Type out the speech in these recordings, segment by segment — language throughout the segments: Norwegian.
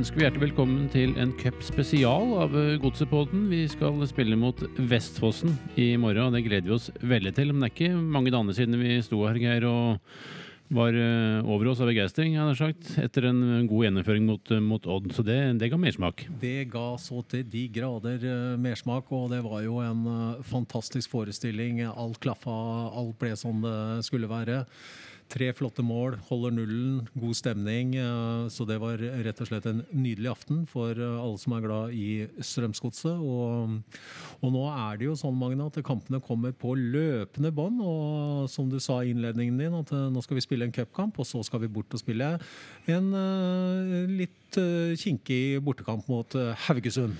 Ønsker vi hjertelig velkommen til en cupspesial av eh, Godsepodden. Vi skal spille mot Vestfossen i morgen, og det gleder vi oss veldig til. Men det er ikke mange dager siden vi sto her, Geir, og var eh, over oss av begeistring, etter en god gjennomføring mot, eh, mot Odd. Så det, det ga mersmak. Det ga så til de grader mersmak, og det var jo en fantastisk forestilling. Alt klaffa, alt ble som det skulle være. Tre flotte mål, holder nullen, god stemning. uh, Så det var rett og slett en nydelig aften for uh, alle som er glad i Strømsgodset. Og, og nå er det jo sånn, Magne, at kampene kommer på løpende bånd. Og som du sa i innledningen din, at uh, nå skal vi spille en cupkamp, og så skal vi bort og spille en litt kinkig bortekamp mot Haugesund.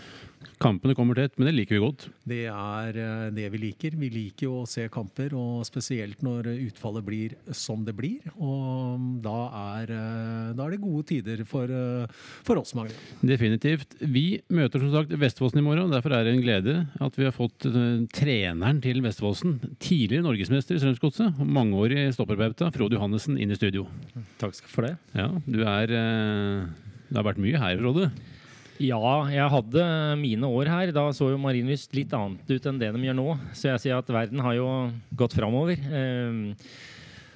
Kampene kommer tett, men det liker vi godt. Det er uh, det vi liker. Vi liker jo å se kamper, og spesielt når utfallet blir som det blir. Og da er, uh, da er det gode tider for, uh, for oss, Magne. Definitivt. Vi møter som sagt Vestfossen i morgen. Derfor er det en glede at vi har fått eh, treneren til Vestfossen, tidligere norgesmester i Strømsgodset, mangeårig stopperbauta, Frode Johannessen, inn i studio. Takk for det. Ja, du er eh, Det har vært mye her, Frode. Ja, jeg hadde mine år her. Da så jo Marienlyst litt annet ut enn det de gjør nå. Så jeg sier at verden har jo gått framover. Eh,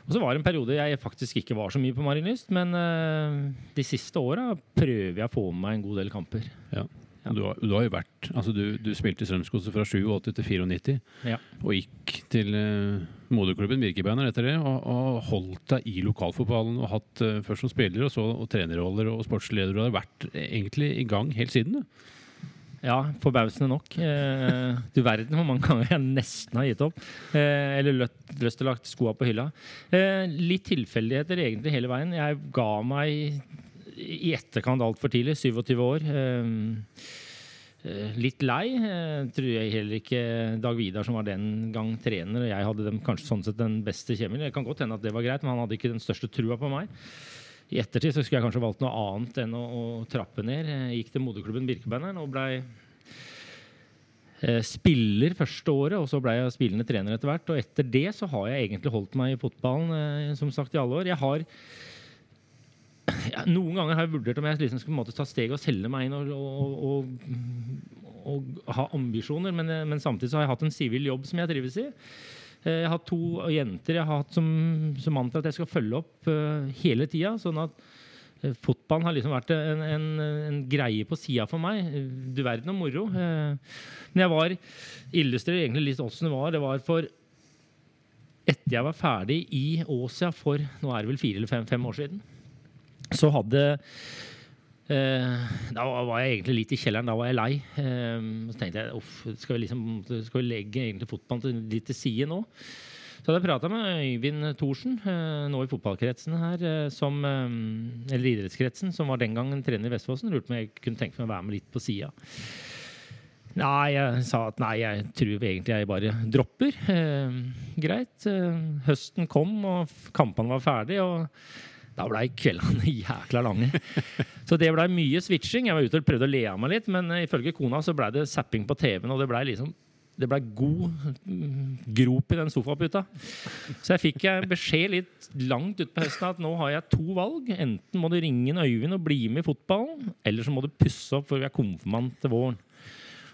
og så var det en periode jeg faktisk ikke var så mye på Marienlyst, men eh, de siste åra prøver jeg å få med meg en god del kamper. Ja. Du, har, du har jo vært altså du, du spilte i Strømsgodset fra 87 til 94, Ja. og gikk til uh, moderklubben Birkebeiner etter det, og, og holdt deg i lokalfotballen og hatt uh, først som spiller og så og trenerroller og sportsleder. Du har vært egentlig i gang helt siden, du. Ja, forbausende nok. Eh, du verden hvor mange ganger jeg nesten har gitt opp. Eh, eller løtt, lyst til å lagt skoa på hylla. Eh, litt tilfeldigheter egentlig hele veien. Jeg ga meg i etterkant altfor tidlig, 27 år. Eh, eh, litt lei. Eh, tror jeg heller ikke Dag Vidar, som var den gang trener, og jeg hadde dem kanskje sånn sett den beste kjemien. Det kan godt hende at det var greit, men han hadde ikke den største trua på meg. I ettertid så skulle jeg kanskje valgt noe annet enn å, å trappe ned. Jeg gikk til moderklubben Birkebeineren og blei eh, spiller første året, og så blei jeg spillende trener etter hvert. Og etter det så har jeg egentlig holdt meg i fotballen eh, som sagt i alle år. Jeg har ja, Noen ganger har jeg vurdert om jeg liksom skulle ta steget og selge meg inn og, og, og, og ha ambisjoner, men, eh, men samtidig så har jeg hatt en sivil jobb som jeg trives i. Eh, Jeg har to jenter jeg har hatt som, som mantra at jeg skal følge opp uh, hele tida. Sånn at uh, fotballen har liksom vært en, en, en greie på sida for meg. Du verden om moro. Uh, Men jeg var illustrerer egentlig litt åssen det var. Det var for etter jeg var ferdig i Åsia for nå er det vel fire eller fem, fem år siden, så hadde Eh, da var jeg egentlig litt i kjelleren. Da var jeg lei. Eh, så tenkte jeg uff, skal vi, liksom, skal vi legge egentlig fotballen litt til side nå? Så hadde jeg prata med Øyvind Thorsen, eh, nå i fotballkretsen her, som, eller idrettskretsen, som var den gangen trener i Vestfossen. Lurte på om jeg kunne tenke meg å være med litt på sida. Nei, jeg sa at nei, jeg tror egentlig jeg bare dropper. Greit. Høsten kom, og kampene var ferdige. og da blei kveldene jækla lange. Så det blei mye switching. Jeg var ute og prøvde å le av meg litt, men eh, ifølge kona så blei det zapping på TV-en, og det blei liksom det ble god mm, grop i den sofaputa. Så jeg fikk beskjed litt langt utpå høsten at nå har jeg to valg. Enten må du ringe en Øyvind og bli med i fotballen, eller så må du pusse opp for vi er konfirmant til våren.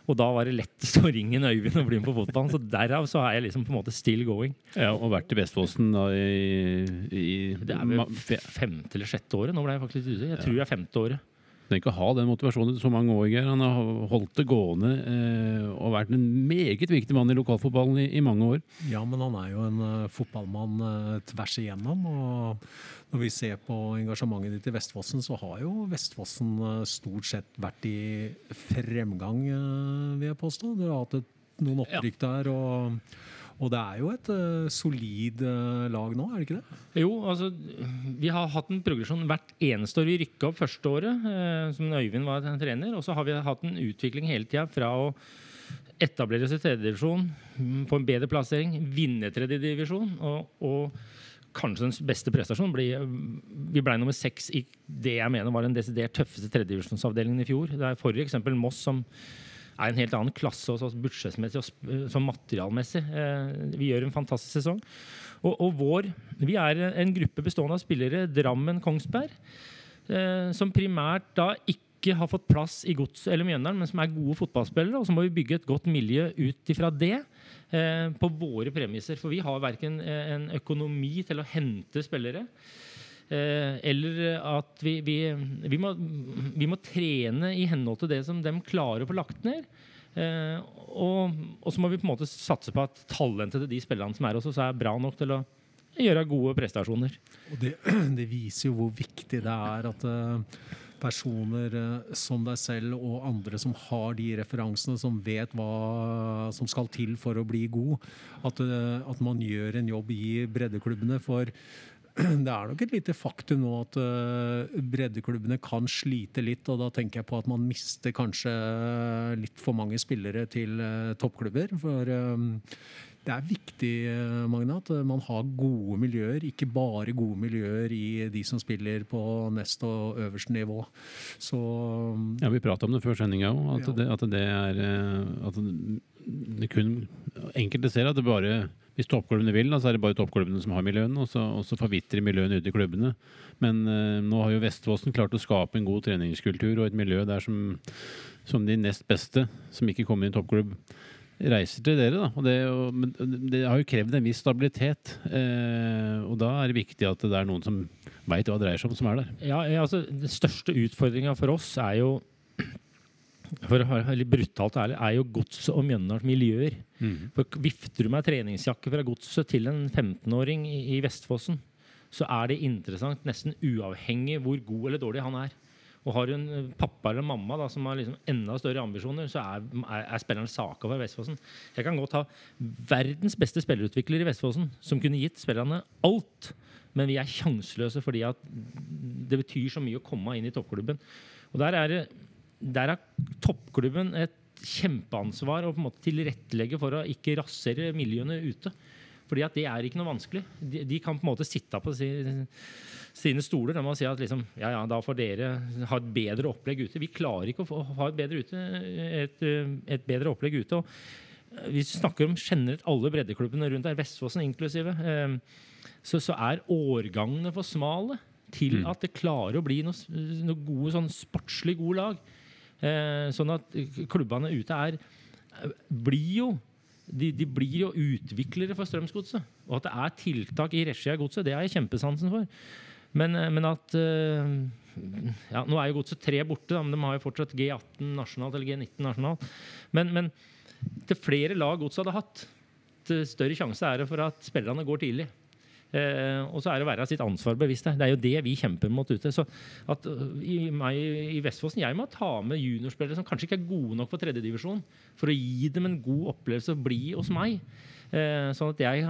Og da var det lettest å ringe en Øyvind og bli med på fotballen. Så derav så er jeg liksom på en måte still going. Ja, og vært i Vestfossen da i, i Det er vel femte eller sjette året. Nå ble jeg faktisk ute. Jeg tror det er femte året. Trenger ikke å ha den motivasjonen i så mange år, Geir. Han har holdt det gående eh, og vært en meget viktig mann i lokalfotballen i, i mange år. Ja, men han er jo en uh, fotballmann uh, tvers igjennom. Og når vi ser på engasjementet ditt i Vestfossen, så har jo Vestfossen uh, stort sett vært i fremgang, vil jeg påstå. Du har hatt et, noen opprykk der. og og det er jo et uh, solid uh, lag nå, er det ikke det? Jo, altså Vi har hatt en progresjon hvert eneste år. Vi rykka opp første året, uh, som Øyvind var trener. Og så har vi hatt en utvikling hele tida fra å etablere oss i tredjedivisjon, mm, få en bedre plassering, vinne tredjedivisjon og, og kanskje den beste prestasjonen Ble, Vi ble nummer seks i det jeg mener var den desidert tøffeste tredjedivisjonsavdelingen i fjor. Det er forrige eksempel Moss som er en helt annen klasse også, budsjettmessig og sp- sånn materialmessig. Eh, Vi gjør en fantastisk sesong. Og, og vår Vi er en gruppe bestående av spillere Drammen, Kongsberg. eh, som primært da ikke har fått plass i Gods eller Mjøndalen, men som er gode fotballspillere. Og så må vi bygge et godt miljø ut ifra det. Eh, på våre premisser. For vi har verken eh, en økonomi til å hente spillere. Eh, eller at vi, vi, vi, må, vi må trene i henhold til det som de klarer å få lagt ned. Eh, og, og, så må vi på en måte satse på at talentet til de spillerne som er hos oss, er bra nok til å gjøre gode prestasjoner. Og det, det viser jo hvor viktig det er at uh, personer som deg selv og andre som har de referansene, som vet hva som skal til for å bli god, at, at man gjør en jobb i breddeklubbene. For det er nok et lite faktum nå at uh, breddeklubbene kan slite litt. Og da tenker jeg på at man mister kanskje litt for mange spillere til uh, toppklubber. For det er viktig Magne, at man har gode miljøer, ikke bare gode miljøer i de som spiller på nest og øverste nivå. Så, ja, Vi prata om det før sendinga òg, at, ja. at, det er at det kun Enkelte ser at det bare hvis toppklubbene vil, da, så er det bare toppklubbene som har miljøene. Og så, og så forvitrer miljøene ute i klubbene. Men uh, nå har jo Vestfossen klart å skape en god treningskultur og et miljø der som, som de nest beste, som ikke kommer i en toppklubb, reiser til dere. Da. Og det, og, det, har jo krevd en viss stabilitet. Uh, og da er det viktig at det er noen som veit hva det dreier seg om, som er der. Ja, altså, Den største utfordringa for oss er jo for å være litt brutalt ærlig, er jo godset og Mjøndalens miljøer. Mm. For Vifter du med treningsjakke fra godset til en 15-åring i, i, Vestfossen, så er det interessant nesten uavhengig hvor god eller dårlig han er. Og har du en eh, pappa eller mamma da, som har liksom enda større ambisjoner, så er, er, er spilleren saka for Vestfossen. Jeg kan godt ha verdens beste spillerutvikler i Vestfossen som kunne gitt spillerne alt, men vi er sjanseløse fordi at det betyr så mye å komme inn i toppklubben. Og der er det der har toppklubben et kjempeansvar å på en måte tilrettelegge for å ikke rasere miljøene ute. Fordi at det er ikke noe vanskelig. De, de kan på en måte sitte på si, sine stoler og si at liksom, ja, ja, da får dere ha et bedre opplegg ute. Vi klarer ikke å få, ha et bedre, ute, et, et bedre opplegg ute. Og vi snakker om generelt alle breddeklubbene rundt der, Vestfossen inklusive. Eh, så, så er årgangene for smale til mm. at det klarer å bli noe, noe gode, sånn sportslig gode lag. Eh, sånn at klubbene ute er blir jo de, de, blir jo utviklere for Strømsgodset. Og at det er tiltak i regi av godset, det har jeg kjempesansen for. Men, eh, men at eh, ja, Nå er jo godset tre borte, da, men de har jo fortsatt G18 nasjonalt eller G19 nasjonalt. Men, men til flere lag godset hadde hatt, til større sjanse er det for at spillerne går tidlig. Eh, og så er det å være sitt ansvar bevisst. Det er jo det vi kjemper mot ute. Så at uh, i, meg, i Vestfossen jeg må ta med juniorspillere som kanskje ikke er gode nok for tredjedivisjon, for å gi dem en god opplevelse å bli hos meg. Eh, sånn at jeg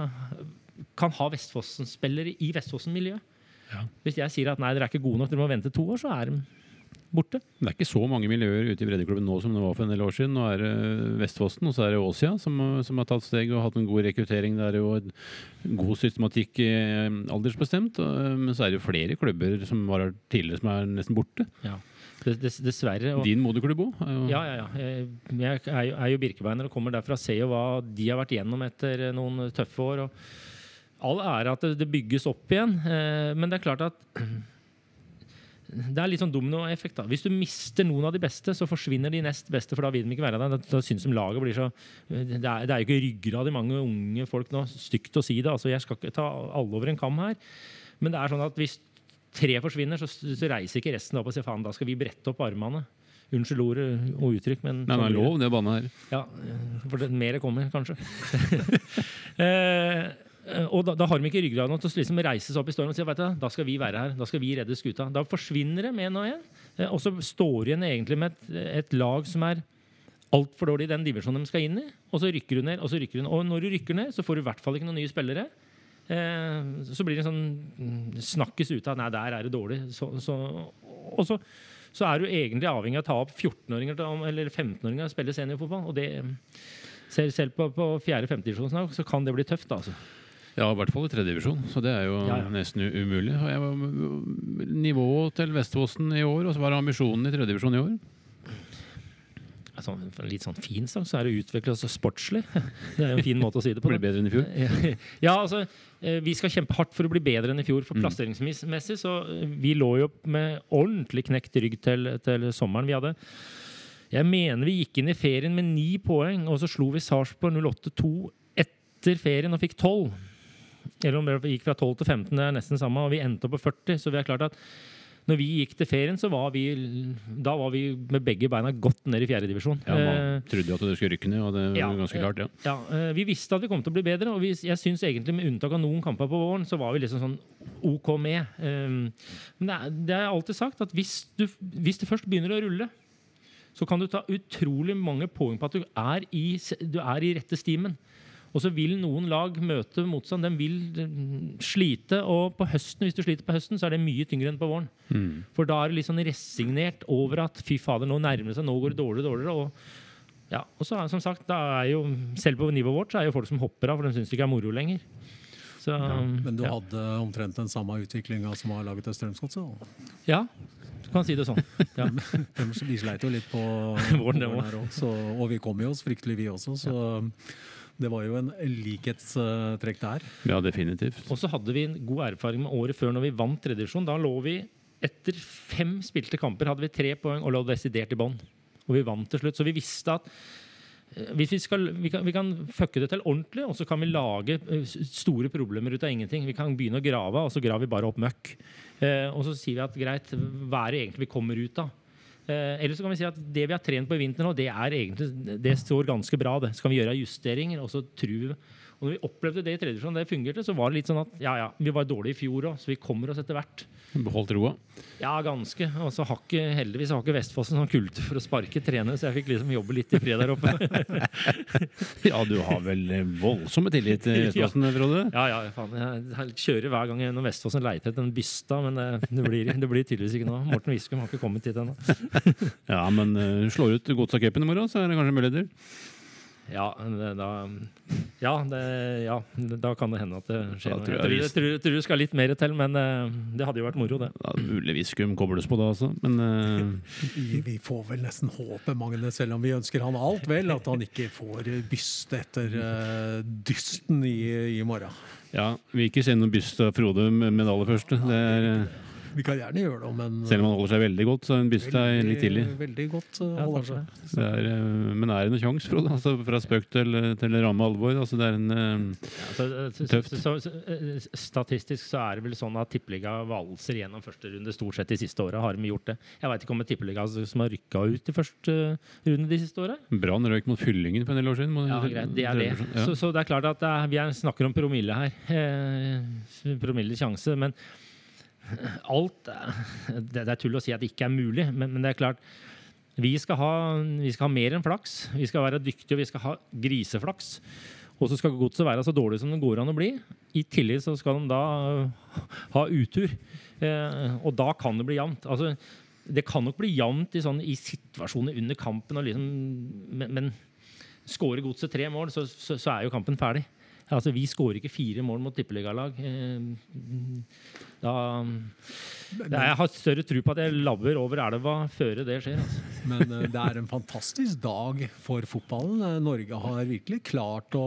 kan ha Vestfossen-spillere i Vestfossen-miljøet. Ja. Hvis jeg sier at nei, dere er ikke gode nok, dere må vente to år, så er de borte. Det er ikke så mange miljøer ute i breddeklubben nå som det var for en del år siden. Nå er det Vestfossen, og så er det Åsia som, som, har tatt steg og hatt en god rekruttering. Det er jo en god systematikk eh, aldersbestemt. Men så er det jo flere klubber som var her tidligere som er nesten borte. Ja. Dessverre. Og, Din moderklubb òg? Ja, ja, ja. Jeg er jo, er jo Birkebeiner og kommer derfra. Ser jo hva de har vært gjennom etter noen tøffe år. og All ære at det bygges opp igjen, eh, men det er klart at det er litt sånn dominoeffekt. da. Hvis du mister noen av de beste, så forsvinner de nest beste, for da vil de ikke være der. Da, da synes de laget blir så Det er, det er jo ikke ryggrad i mange unge folk nå. Stygt å si det. altså Jeg skal ikke ta alle over en kam her. Men det er sånn at hvis tre forsvinner, så, så reiser ikke resten opp og sier faen, da skal vi brette opp armene. Unnskyld ordet og uttrykk, men Nei, det er lov, det er banen her. Ja, for det, mer kommer, kanskje. Eh, og da, da, har de ikke ryggrad til å liksom reise seg opp i stormen og si at da skal vi være her. Da skal vi redde skuta. Da forsvinner det med en og en. Eh, og så står de igjen egentlig med et, et lag som er altfor dårlig i den divisjonen de skal inn i. Og så rykker du ned, og så rykker du ned. Og når du rykker ned, så får du i hvert fall ikke noen nye spillere. Eh, så blir det sånn mm, snakkes ut av nei, der er det dårlig. Så, så, og så, så, er du egentlig avhengig av å ta opp 14-åringer eller 15-åringer og spille seniorfotball. Og det, selv på, på 4.-5. divisjon så kan det bli tøft. altså. Ja, i hvert fall i tredjedivisjon, så det er jo ja, ja. nesten umulig. Nivået til Vestfossen i år, og så var det ambisjonen i tredjedivisjon i år? Sånn, litt sånn fin sang, så er det utvikle oss sportslig. Det er jo en fin måte å si det på. Blir bedre enn i fjor. Ja, altså, eh, vi skal kjempe hardt for å bli bedre enn i fjor. For Mm. plasseringsmessig så eh, vi lå jo opp med ordentlig knekt rygg til, til sommeren. Vi hadde Jeg mener vi gikk inn i ferien med ni poeng, og så slo vi Sarpsborg 08-2 etter ferien og fikk 12. Eller om det gikk fra 12 til 15, det er nesten samme, og vi endte opp på 40. Så vi er klart at når vi gikk til ferien, så var vi Da var vi med begge beina godt ned i fjerdedivisjon. Ja, man trodde jo at det skulle rykke ned, og det var ja, ganske klart, ja. Ja, eh, Vi visste at vi kom til å bli bedre, og vi, jeg synes egentlig med unntak av noen kamper på våren, så var vi liksom sånn OK med. Men det er, det er alltid sagt at hvis du, hvis det først begynner å rulle, så kan du ta utrolig mange poeng på at du er i, du er i rette stimen. Og så vil noen lag møte motstand. De vil mm, slite. Og på høsten, hvis du sliter på høsten, så er det mye tyngre enn på våren. Mm. For da er du litt sånn resignert over at fy fader, nå nærmer det seg, nå går det dårligere og dårligere. Og, ja, og så som sagt, da er jo, selv på nivået vårt så er jo folk som hopper av, for de syns det ikke er moro lenger. Så, Men du ja. hadde omtrent den samme utviklinga som har laget til Strømsgodset? ja, du kan si det sånn. Ja. De- sleit jo litt på Våren, her også, og vi kom jo oss fryktelig, vi også. Så det var jo en likhetstrekk der. ja, definitivt. Og så hadde vi en god erfaring med året før når vi vant tredje divisjon. Da lå vi etter fem spilte kamper hadde vi tre poeng og lå desidert i bånn. Og vi vant til slutt. Så vi visste at eh, hvis vi, skal, vi, kan, vi kan fucke det til ordentlig, og så kan vi lage eh, store problemer ut av ingenting. Vi kan begynne å grave, og så graver vi bare opp møkk. Eh, og så sier vi at greit, hva er det egentlig vi kommer ut av? Eh, eller så kan vi si at det vi har trent på i vinter nå, det egentlig, det står ganske bra. det. Så kan vi gjøre justeringer, og så tror vi og når vi opplevde det i tredje divisjon, det fungerte, så var det litt sånn at ja, ja, vi var dårlige i fjor òg, så vi kommer oss etter hvert. Beholdt roa. Ja, ganske. Og så har ikke, heldigvis har ikke Vestfossen sånn kultur for å sparke trenere, så jeg fikk liksom jobbe litt i fred der oppe. Ja, du har vel eh, voldsomme tillit til Vestfossen, Frode? Ja, ja, faen. Jeg kjører hver gang gjennom Vestfossen leiter etter en bysta, men det, blir, det blir tydeligvis ikke noe. Morten Viskum har ikke kommet hit ennå. Ja, men uh, slår ut Godsa-cupen i morgen, så er det kanskje muligheter. Ja, det, da, ja, det, ja, da kan det hende at det skjer noe. tror Jeg jeg tror, jeg tror, jeg tror det skal litt mer til, men eh, det hadde jo vært moro, det. Ja, muligvis Viskum kobles på da, altså. Men uh... Vi, får vel nesten håpe, Magne, selv om vi ønsker han alt vel, at han ikke får byste etter uh, dysten i, i morgen. ja, vi vil ikke se noen byst av Frode med det aller første. Det er, Vi kan gjerne gjøre det, men selv om han holder seg veldig godt, så er en byst er litt tidlig. Veldig godt eh, Ja, holder takk seg. Det er, eh, men er det noen sjanse, Frode? Altså, fra spøk til, til ramme alvor? Altså, det er en eh, så- Tøft. Så, så, eh, statistisk så er det vel sånn at tippeliga valser gjennom første runde stort sett de siste åra. Har de gjort det? Jeg veit ikke om en tippeliga som har rykka ut i første runde de siste åra. Brann røyk mot Fyllingen for en del år siden. Ja, greit, det er det. Ja. Så, så det er klart at det er, vi er, snakker om promille her. Eh, promille sjanse. Men alt det, er tull å si at det ikke er mulig, men, men det er klart vi skal, ha, vi skal ha mer enn flaks. Vi skal være dyktige, og vi skal ha griseflaks. Og så skal godset være så dårlig som det går an å bli. I tillegg så skal de da ha utur. Eh, og da kan det bli jevnt. Altså, det kan nok bli jevnt i, sånn, i situasjoner under kampen, liksom, men, men skårer godset tre mål, så, så, så er jo kampen ferdig. Altså, vi skårer ikke fire mål mot tippeligalag. Eh, Da, Jeg har større tro på at jeg labber over elva før det skjer. Altså. Men eh, det er en fantastisk dag for fotballen. Eh, Norge har virkelig klart å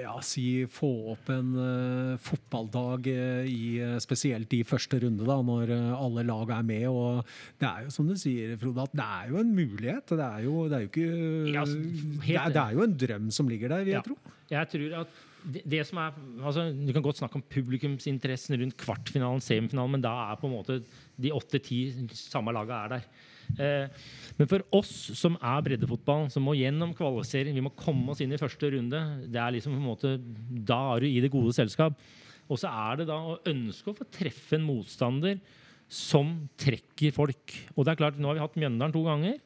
ja, si, få opp en uh, fotballdag uh, i eh, spesielt i første runde, da, når uh, alle lag er med. Og det er jo som du sier, Frode, at det er jo en mulighet. Det er jo, det er jo ikke Ja, altså, det, er, det er jo en drøm som ligger der, vil Ja. jeg tro. Jeg tror at det, det som er, altså, Du kan godt snakke om publikumsinteressen rundt kvartfinalen, semifinalen, men da er på en måte de åtte-ti samme laga er der. Eh, men for oss som er breddefotballen, som må gjennom kvalifisering, vi må komme oss inn i første runde, det er liksom på en måte, da er du i det gode selskap. Og så er det da å ønske å få treffe en motstander som trekker folk. Og det er klart, Nå har vi hatt Mjøndalen to ganger.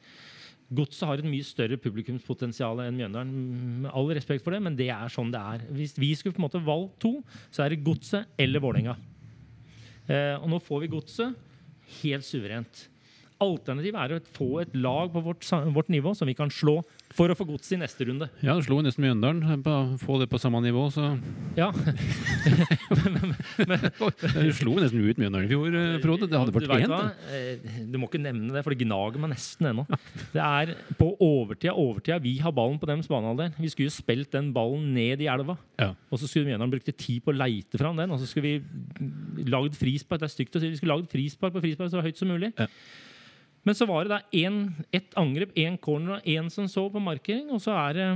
Godset har et mye større publikumspotensial enn Mjøndalen. Med all respekt for det, men det er sånn det er. Hvis vi skulle på en måte valgt to, så er det Godset eller Vålerenga. Eh, og nå får vi Godset helt suverent. Alternativet er å få et lag på vårt, vårt nivå som vi kan slå for å få gods i neste runde. Ja, slo nesten Mjøndalen. Få det på samme nivå, så Ja, Du slo nesten ut Mjøndalen i fjor, eh, Frode. Det hadde vært pent. Eh, Du må ikke nevne det, for det gnager meg nesten ennå. Det er på overtida, overtida. Vi har ballen på deres banehalvdel. Vi skulle jo spilt den ballen ned i elva. Ja. Og så skulle Mjøndalen brukt tid på å leite fram den. Og så skulle vi lagd frispark. Det er stygt å si. Vi skulle lagd frispark på frispark så høyt som mulig. Ja. Men så var det da ett angrep, én corner og én som så på markering. Og så er det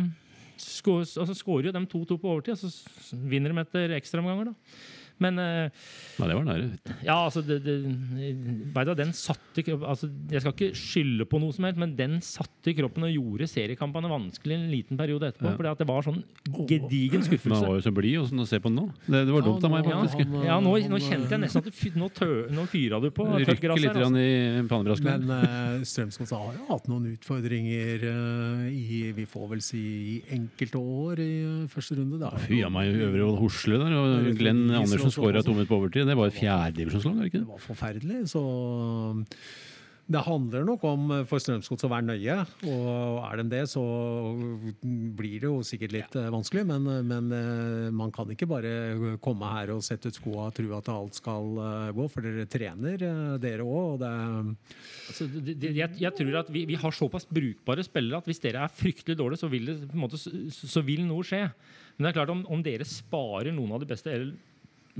skå- og så skårer jo de 2-2 på overtid, og så vinner de etter ekstraomganger, da. Men uh, Nei, det var nære. ja, altså det, det, vet du, den satte kropp- altså, Jeg skal ikke skylde på noe som helst, men den satte i kroppen og gjorde seriekampene vanskelig en liten periode etterpå. Ja. Fordi at det var sånn gedigen Men han var jo så blid og sånn å se på nå. Det, det var dumt av meg, Ja, han- Ja, nå, nå kjente jeg nesten at det, nå, tø, nå fyra du på tørt Rykker litt her. Altså. i pannebrasken. Men uh, Strømsgodset har jo hatt noen utfordringer uh, i vi får vel si i enkelte år i uh, første runde. Fy a meg, Øvre Hosle der. Og Glenn Andersen skåra to minutter på overtid. Det var et fjerdedivisjonslag, ikke Det det? var forferdelig. Så det handler nok om eh, for Strømsgods å være nøye. Og er de det, så blir det jo sikkert litt ja. vanskelig. Men, men eh, man kan ikke bare komme her og sette ut skoa og tro at alt skal gå. For dere trener, dere òg. Og det Altså, jeg, jeg tror at vi, vi har såpass brukbare spillere at hvis dere er fryktelig dårlige, så vil, det, på en måte, så, så vil noe skje. Men det er klart om, om dere sparer noen av de beste eller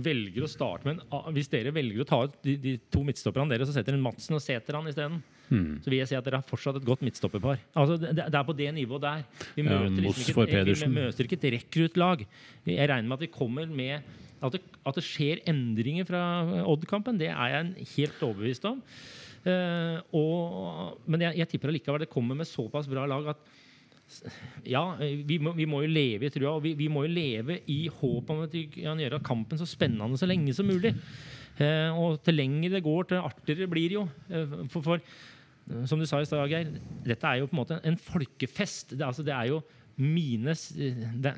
velger å starte med en, Hvis dere velger å ta ut de, de to midtstopperne deres så setter dere Madsen og Sæter han isteden, Mm. så vil jeg si at dere har fortsatt et godt midtstopperpar. Altså, det, det er på det nivået der. Vi møter, ja, liksom ikke, et- vi møter ikke et rekruttlag. Jeg regner med at vi kommer med at det, at det skjer endringer fra Odd-kampen. Det er jeg helt overbevist om. Uh, og, men jeg, jeg tipper allikevel det kommer med såpass bra lag at ja, vi må, vi må jo leve i trua, og vi, vi må jo leve i håp om at vi kan gjøre kampen så spennende så lenge som mulig. Eh, og til lenger det går, til artigere blir det jo. Eh, for, for eh, som du sa i stad, Geir, dette er jo på en måte en folkefest. Det, altså, det er jo mine det,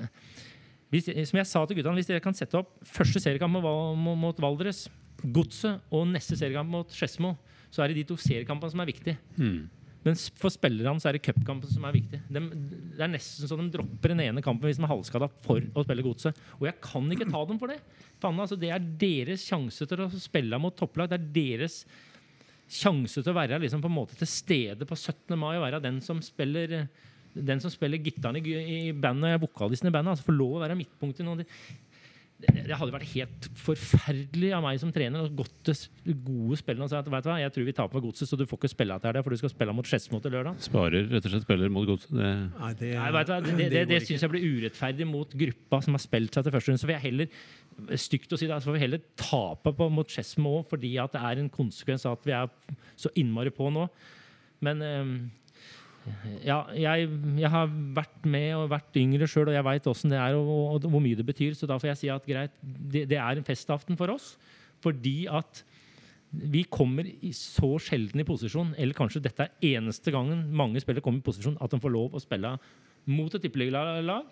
hvis, Som jeg sa til guttene, hvis dere kan sette opp første seriekamp mot, mot, Valdres, Godset og neste seriekamp mot Skedsmo, så er det de to seriekampene som er viktige. Hmm. Men for spillerne så er det cupkampen som er viktig. De, det er nesten så de dropper den ene kampen hvis de er halvskada for å spille godset. Og jeg kan ikke ta dem for det. Faen, altså, det er deres sjanse til å spille mot topplag. Det er deres sjanse til å være liksom, på en måte til stede på 17. mai og være den som spiller den som spiller gitaren i, i bandet, vokalisten i bandet, altså får lov å være midtpunkt i noe. Det, hadde vært helt forferdelig av meg som trener og gått til gode spillere og sagt at vet du hva, jeg tror vi taper med godset, så du får ikke spille etter det, for du skal spille mot Skedsmo til lørdag. Sparer rett og slett spiller mot godset. Det Nei, det, Nei, vet du, hva, det, det, det, det syns jeg blir urettferdig mot gruppa som har spilt seg til første runde. Så vil jeg heller stygt å si det, så får vi heller tape på, mot Skedsmo òg, fordi at det er en konsekvens av at vi er så innmari på nå. Men eh, ja, jeg, jeg har vært med og vært yngre sjøl, og jeg veit åssen det er og, og, hvor mye det betyr. Så da får jeg si at greit, det, det er en festaften for oss. Fordi at vi kommer i så sjelden i posisjon, eller kanskje dette er eneste gangen mange spillere kommer i posisjon, at de får lov å spille mot et tippeligalag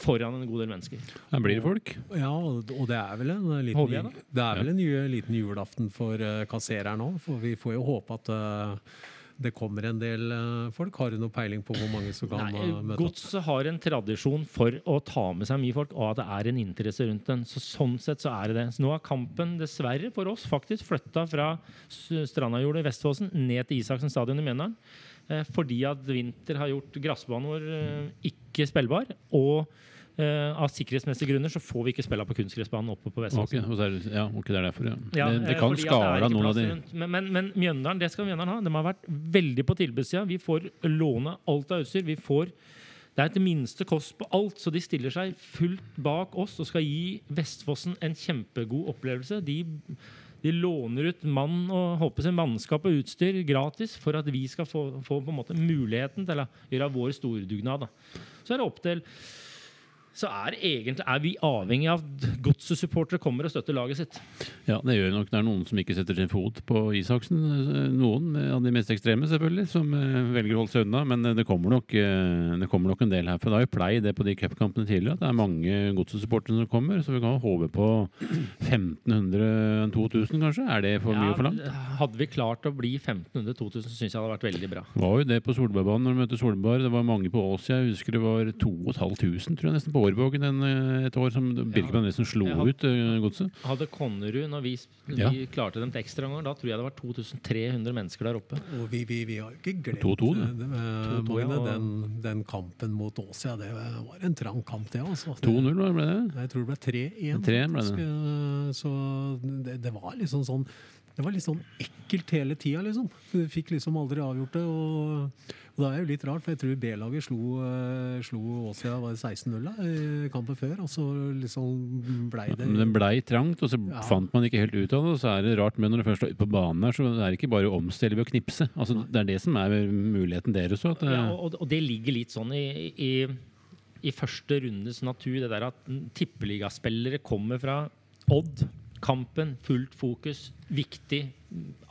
foran en god del mennesker. Her blir det folk. Ja, og og det er vel en liten, Håper jeg det er vel en liten julaften for uh, kassereren òg. For vi får jo håpe at eh, det kommer en del eh, folk. Har du noe peiling på hvor mange som kan Nei, eh, møte opp? Godset har en tradisjon for å ta med seg mye folk, og at det er en interesse rundt den. Så Sånn sett så er det det. Så nå har kampen dessverre for oss faktisk flytta fra Strandajordet i Vestfossen ned til Isaksen stadion i Mjøndalen. Eh, fordi at vinter har gjort gressbanen vår ikke spillbar. Og av sikkerhetsmessige grunner så får vi ikke spille på kunstgressbanen oppe på Vestlandet. Det, ja, ok, det er derfor, ja. Ja, det, det eh, kan skade noen av de. Men, men, men Mjøndalen, det skal Mjøndalen ha. De har vært veldig på tilbudssida. Vi får låne alt av utstyr. Vi får det er et minste kost på alt, så de stiller seg fullt bak oss og skal gi Vestfossen en kjempegod opplevelse. De, de låner ut mann og håper seg mannskap og utstyr gratis for at vi skal få, få på en måte muligheten til å gjøre vår stordugnad. Så er det opp til så er, egentlig, er vi avhengig av at godset-supportere kommer og støtter laget sitt. Ja, det gjør nok det er noen som ikke setter sin fot på isaksen. Noen av de mest ekstreme, selvfølgelig, som eh, velger å holde seg unna. Men eh, det kommer nok, eh, det kommer nok en del her. For det har jo pleid det på de cupkampene tidligere at det er mange godset-supportere som kommer. Så vi kan håpe på 1500-2000, kanskje. Er det for mye for langt? Hadde vi klart å bli 1500-2000, syns jeg hadde vært veldig bra. Det var jo det på Solbergbanen når vi møtte Solberg. Det var mange på Åsia. Jeg husker det var 2500, tror jeg, nesten på Årvågen en, et år, som Birkemann Nilsen slo hadde- ut uh, godset. Hadde Konnerud, når vi, vi Ja. klarte dem til ekstraomganger, da tror jeg det var 2300 mennesker der oppe. Og vi, vi, vi har jo ikke glemt 2-2 det. det, med, 2-2, ja, og- den, den kampen mot Åsia. Det var en trang kamp, det. Altså. 2-0, ble det? Jeg tror det ble 3-1. 3-1 ble det. faktisk. Eh, Så det, det var liksom sånn Det var litt sånn ekkelt hele tida, liksom. Du fikk liksom aldri avgjort det. Og, og det er jo litt rart, for jeg tror B-laget slo, uh, slo Åsia var det 16-0 da, i kampen før, og så liksom blei det Men den blei trangt, og så Ja. fant man ikke helt ut av det. Og så er det rart, men når du først er ute på banen her, så er det ikke bare å omstille ved å knipse. Altså, det er det som er muligheten deres òg. Ja, og, og det ligger litt sånn i, i, i første rundes natur, det der at tippeligaspillere kommer fra Odd. Kampen, fullt fokus, viktig,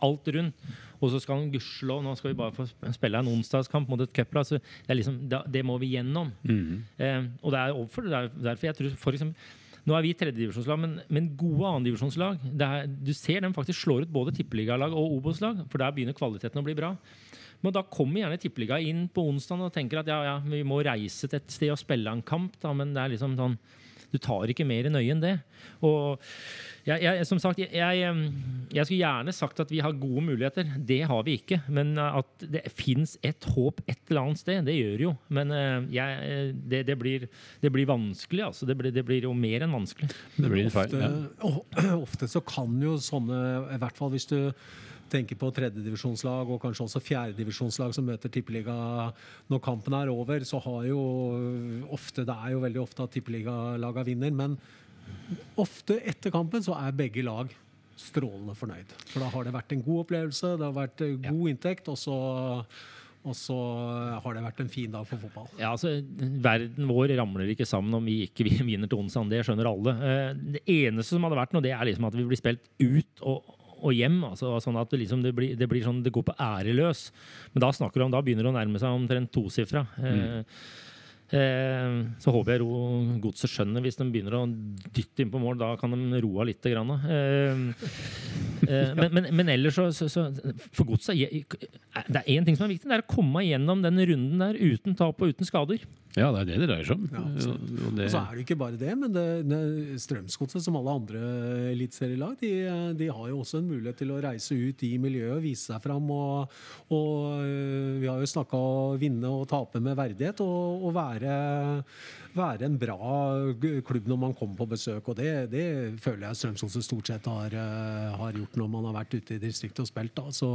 alt rundt. Og så skal han gudskjelov Nå skal vi bare få spille en onsdagskamp mot et cuplag. Altså, Det, liksom, det, det må vi gjennom. Mhm. Eh, og det er overfor det er derfor jeg tror for eksempel, Nå er vi tredjedivisjonslag, men, men gode andredivisjonslag Du ser dem faktisk slår ut både tippeligalag og Obos-lag, for der begynner kvaliteten å bli bra. Men da kommer gjerne tippeliga inn på onsdag og tenker at ja, ja, vi må reise til et sted og spille en kamp, da, men det er liksom sånn du tar ikke mer nøye enn det. Og jeg, jeg, som sagt, jeg, jeg, skulle gjerne sagt at vi har gode muligheter. Det har vi ikke. Men at det fins et håp et eller annet sted, det gjør jo. Men eh, jeg, det, det, blir, det blir vanskelig, altså. Det blir, det blir jo mer enn vanskelig. Det blir feil. ofte, Ja. ofte så kan jo sånne, i hvert fall hvis du tenker på tredjedivisjonslag og kanskje også fjerdedivisjonslag som møter tippeliga når kampen er over, så har jo ofte Det er jo veldig ofte at tippeligalaga vinner, men ofte etter kampen så er begge lag strålende fornøyd. For da har det vært en god opplevelse, det har vært god god inntekt, og så, og så har det vært en fin dag for fotball. Ja, altså, Verden vår ramler ikke sammen om vi ikke vinner til onsdag. Det skjønner alle. Eh, Det eneste som hadde vært noe, det er liksom at vi blir spilt ut og, og hjem. altså sånn at Det, liksom, det, blir, det blir sånn, det går på æreløs. Men da snakker du om, da begynner det å nærme seg omtrent tosifra. Mm. eh, så håper jeg ro, godset skjønner hvis de begynner å dytte inn på mål. Da kan de roe av litt. Grann, eh, eh, men, men, men ellers så, så, så For godset Det er én ting som er viktig. Det er å komme gjennom den runden der uten tap og uten skader. ja, det er det det dreier seg om. Ja, så- Og det, Og så er det ikke bare det, men det, det, Strømsgodset, som alle andre eliteserielag, de, de har jo også en mulighet til å reise ut i miljøet vise seg fram. Og, og vi har jo snakka å vinne og tape med verdighet, og, og være, være en bra klubb når man kommer på besøk. Og det, det føler jeg Strømsgodset stort sett har, øh, har gjort når man har vært ute i distriktet og spilt. Da. Så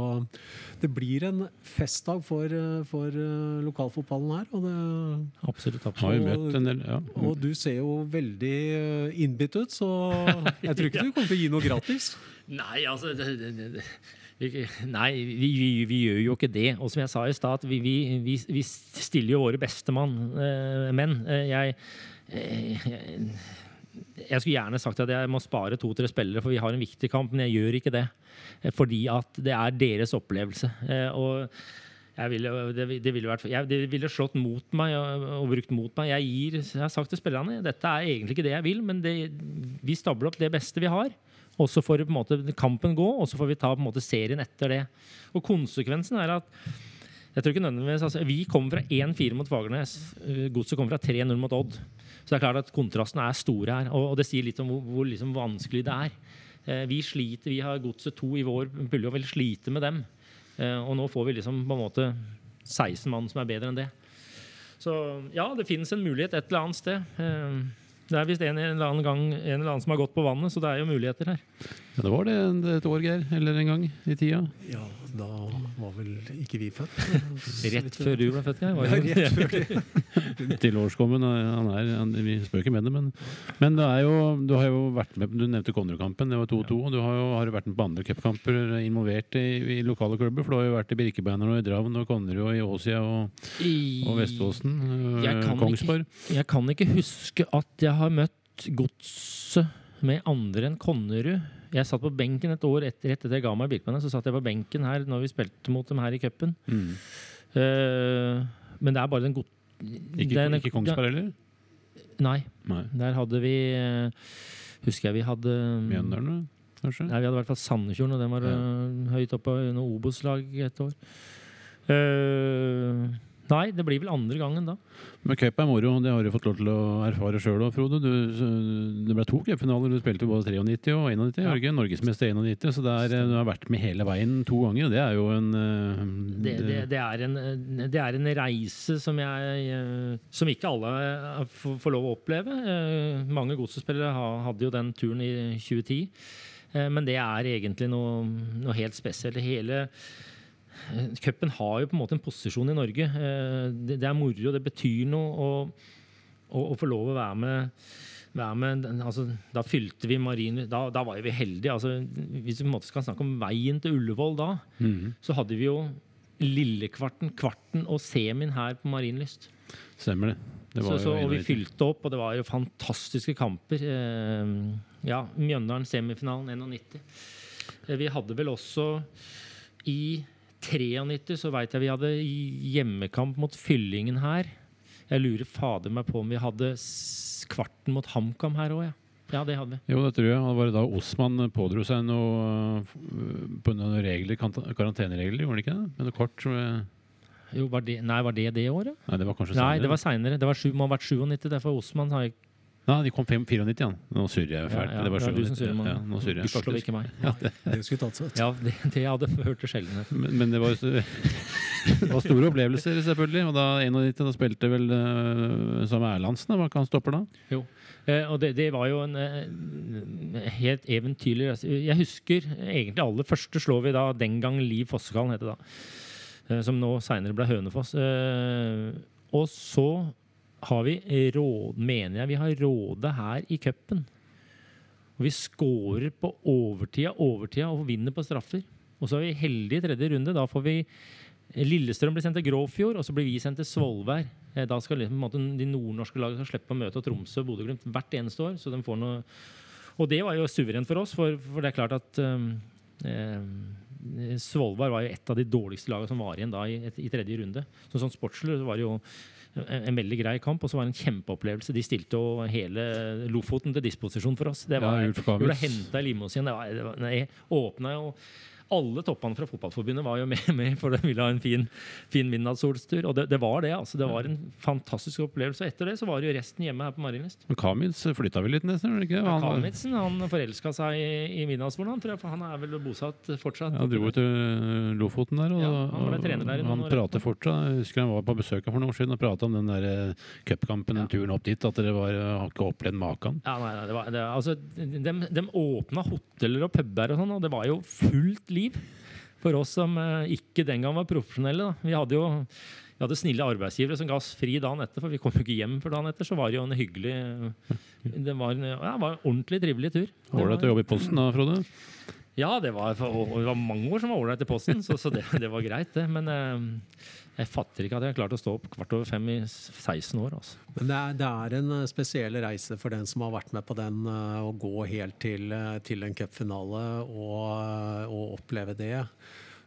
det blir en festdag for, for øh, lokalfotballen her. og det Absolutt. har absolutt. en del ja. og du ser jo veldig eh, innbitt ut, så jeg tror ikke du kommer til å gi noe gratis. Nei, altså det, det, det, Nei, vi, vi, vi gjør jo ikke det. Og som jeg sa i stad, vi, vi, stiller jo våre beste mann, eh, menn. Eh, jeg, eh, jeg skulle gjerne sagt at jeg må spare to-tre spillere, for vi har en viktig kamp, men jeg gjør ikke det. Eh, Fordi at det er deres opplevelse. Eh, Og ville, det, det, ville vært, jeg, det ville slått mot meg og, og brukt mot meg. Jeg, gir, jeg har sagt til spillerne dette er egentlig ikke det jeg vil, men det, vi stabler opp det beste vi har. Og så får måte kampen gå, og så får vi ta måte serien etter det. Og konsekvensen er at jeg tror ikke nødvendigvis, altså, Vi kommer fra 1-4 mot Fagernes. eh, Godset kommer fra 3-0 mot Odd. Så det er klart at kontrastene er store her. Og, og det sier litt om hvor, hvor liksom vanskelig det er. Eh, vi sliter, vi har Godset 2 i vår pulje og vil slite med dem. Eh, og nå får vi liksom på en måte 16 mann som er bedre enn det. Så ja, det finnes en mulighet et eller annet sted. Eh, det er visst en eller annen gang en eller annen som har gått på vannet, så det er jo muligheter her. Ja, det var det et år, Geir. Eller en gang i tida. Ja, da var vel ikke vi født. Rett før du ble født, Geir. var Ja, rett før det. Tilårskommen. Han er, han, vi spør ikke med det, men, men det er jo, du har jo vært med Du nevnte Konnerud-kampen, det var 2-2. og Du har jo har vært med på andre cupkamper, involvert i, i lokale klubber. For du har jo vært i Birkebeiner og i Dravn og Konnerud og i Åsia og, og Veståsen. Jeg øh, kan Jeg kan ikke huske at jeg har møtt Godset med andre enn Konnerud. Jeg satt på benken et år etter, rett etter jeg ga meg Birkmannen, Så satt jeg på benken her når vi spilte mot dem her i cupen. Mm. Uh, men det er bare den god... Ikke, den- ikke Kongsberg heller? Nei. Nei. Der hadde vi eh, Husker jeg vi hadde Mjøndalen, kanskje? Nei, Vi hadde i hvert fall Sandefjorden, og den var Ja. eh, høyt oppe under Obos-lag et år. Eh, nei, det blir vel andre gangen da. Men cup er moro, det har du fått lov til å erfare sjøl òg, Frode. Du, det ble to cupfinaler. Du spilte både 93 og 91. Ja. Ja. Norgesmester 91, så det er, du har vært med hele veien to ganger. og Det er jo en øh, Det, det, det, er en, eh, det er en reise som jeg eh, Som ikke alle eh, får, lov å oppleve. Eh, Mange godsespillere hadde jo den turen i 2010. Eh, Men det er egentlig noe, noe helt spesielt. Hele eh, Cupen har jo på en måte en posisjon i Norge. Eh, Det, det er moro, det betyr noe å, få lov å være med. Være med altså, da fylte vi Marin Da, da var vi heldige. Altså, hvis vi på en måte skal snakke om veien til Ullevål da, mhm, så hadde vi jo lillekvarten, kvarten og semien her på Marienlyst. Stemmer det. det Så, var så, og vi fylte opp, og det var jo fantastiske kamper. Eh, ja, Mjøndalen semifinalen 91. Eh, vi hadde vel også i 93 så veit jeg vi hadde hjemmekamp mot Fyllingen her. Jeg lurer fader meg på om vi hadde kvarten mot HamKam her òg, ja. Ja, det hadde vi. Jo, det tror jeg. Det var da Osman pådro seg noe på noen regler, karanteneregler, gjorde han ikke det? Med noe kort øh, Jo, var det, nei, var det det året? Nei, det var kanskje senere. Nei, det var seinere. Det var sju, må ha vært 97. Derfor Osman har jeg Nei, de kom 94, ja. Nå surrer jeg fælt. Ja, ja, det var det var du som 97. surrer. Ja, nå surrer jeg Gudskjelov faktisk. ikke meg. Det skulle tatt seg ut. Ja, det, det hadde hørt det sjelden. Men, men det var, det var store opplevelser, selvfølgelig. Og da 91, da spilte vel uh, som Erlandsen, da, var ikke han stopper da? Eh, og det, det var jo en eh, helt eventyrlig reise. Jeg husker egentlig aller første slår vi da den gang Liv Fossekallen het det da. Eh, som nå seinere ble Hønefoss. Eh, og så har vi råd, mener jeg vi har rådet her i cupen. Vi scorer på overtida, overtida og vinner på straffer. Og så er vi heldige i tredje runde. Da får vi Lillestrøm blir sendt til Gråfjord, og så blir vi sendt til Svolvær. Eh, Da skal liksom, måte, de nordnorske lagene slippe å møte Tromsø og Bodø-Glimt hvert eneste år. så de får noe Og det var jo suverent for oss, for, for det er klart at um, eh, Svolvær var jo et av de dårligste lagene som var igjen da i, i tredje runde. Så sånn sportslig var det jo en, en veldig grei kamp, og så var det en kjempeopplevelse. De stilte jo hele Lofoten til disposisjon for oss. Det var, Ja, vi ble henta i limousinen. Det var, det var, åpna jo alle toppene fra Fotballforbundet var jo med, med for de ville ha en fin, fin midnattssolstur. Og det, det var det. altså. Det var en fantastisk opplevelse. Og etter det så var det jo resten hjemme her på Marienlyst. Men Kamitz flytta vel litt nesten? Ikke? han ikke? Kamitzen Han, forelska seg i, i midnattssolen, han, tror jeg, for han er vel bosatt fortsatt. han dro jo til Lofoten der, og, Ja, han ble trener der han prater fortsatt. Jeg husker han var på besøk for noen år siden og prata om den der eh, cupkampen, den turen opp dit. At dere var, har ikke opplevd maken. Ja, nei, nei, det var, det, altså, de, de åpna hoteller og puber og sånn, og det var jo fullt liv for oss som eh, ikke den gang var profesjonelle. Da. Vi hadde jo vi hadde snille arbeidsgivere som ga oss fri dagen etter, for vi kom jo ikke hjem før dagen etter. Så var det jo en hyggelig Det var en, ja, var en ordentlig trivelig tur. Ålreit å jobbe i Posten da, Frode? Ja, det var, det var mange år som var ålreit i posten, så, så det, det var greit, det. Men eh, jeg fatter ikke at jeg har klart å stå opp kvart over fem i 16 år. Altså. Men det er, det er en eh, spesiell reise for den som har vært med på den, eh, å gå helt til, eh, til en cupfinale og, og oppleve det.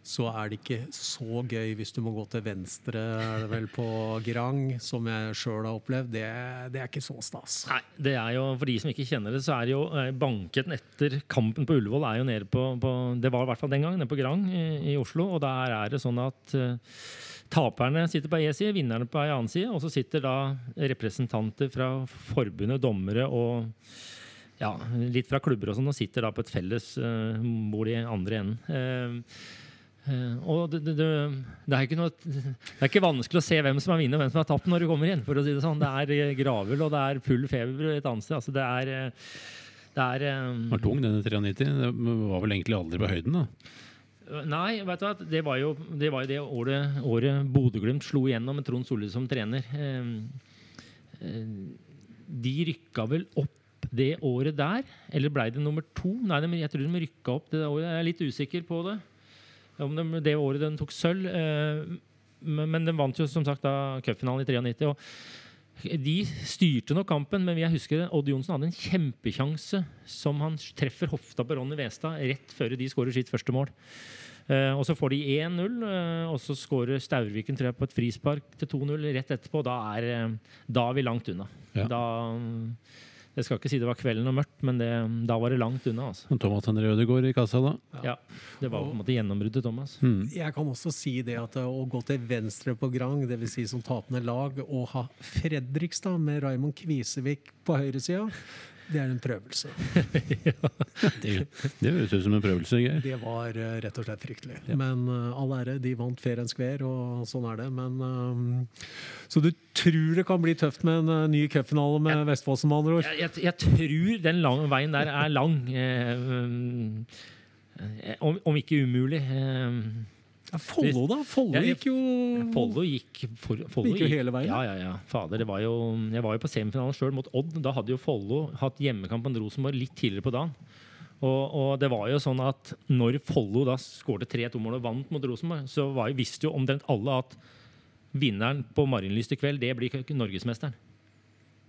Så er det ikke så gøy hvis du må gå til venstre er det vel på Grang, som jeg sjøl har opplevd. Det, det er ikke så stas. Nei, det er jo, For de som ikke kjenner det, så er det jo banken etter kampen på Ullevål er jo nede på, på Det var i hvert fall den gang, nede på Grang i, i Oslo. Og der er det sånn at eh, taperne sitter på én side, vinnerne på ei annen side. Og så sitter da representanter fra forbundet, dommere og ja, litt fra klubber og sånn, og sitter da på et felles uh, bord i andre enden. Uh, Uh, og det, det, det, er noe, det er ikke vanskelig å se hvem som har vunnet og hvem som har tapt når du kommer inn. for å si Det sånn. Det er gravøl og det er full feber et annet sted. Altså, det er, Det er um... Var tung, denne 93. Det var vel egentlig aldri på høyden, da. Nei, vet du hva? Det var jo det, var jo det året, året Bodø-Glimt slo igjennom med Trond Solli som trener. Eh, eh, De rykka vel opp det året der, eller blei det nummer to? Nei, jeg tror de rykka opp det året. Jeg er litt usikker på det. Om de, det året den tok sølv. eh, men den vant jo som sagt da cupfinalen i 93. Og de styrte nok kampen, men jeg husker Odd Johnsen hadde en kjempekjanse som han treffer hofta på Ronny Westad rett før de skårer sitt første mål. Eh, og så får de 1-0, eh, og så skårer Staurviken tror jeg, på et frispark til 2-0 rett etterpå. Da er, eh, da er vi langt unna. Ja. Da, mm, jeg skal ikke si det var kvelden og mørkt, men det, da var det langt unna. Altså. Thomas Henry Ødegaard i kassa da. Ja, det var på en måte gjennombruddet, Thomas. Mm. Jeg kan også si det at å gå til venstre på Grang, dvs. Si som tapende lag, og ha Fredrikstad med Raymond Kvisevik på høyresida, det er en prøvelse. Det, det høres ut som en prøvelse, Geir. Det var eh, rett og slett fryktelig. Men uh, all ære, de vant fair and square, og sånn er det. Men, eh, så du tror det kan bli tøft med en uh, ny cupfinale med Vestfold med andre ord? Jeg, jeg, jeg tror den lang, veien der er lang. Eh, um, om, om ikke umulig. Eh, Ja, Follo, da? Follo gikk jo Follo gikk, for, Follo Gikk jo hele veien, Ja, ja, ja. Fader, det var jo, jeg var jo på semifinalen sjøl mot Odd. Da hadde jo Follo hatt hjemmekamp mot Rosenborg litt tidligere på dagen. Og, og det var jo sånn at når Follo da skårte 3-2-mål og vant mot Rosenborg, så var, jo- visste jo omtrent alle at vinneren på Marienlyst i kveld, det blir norgesmesteren.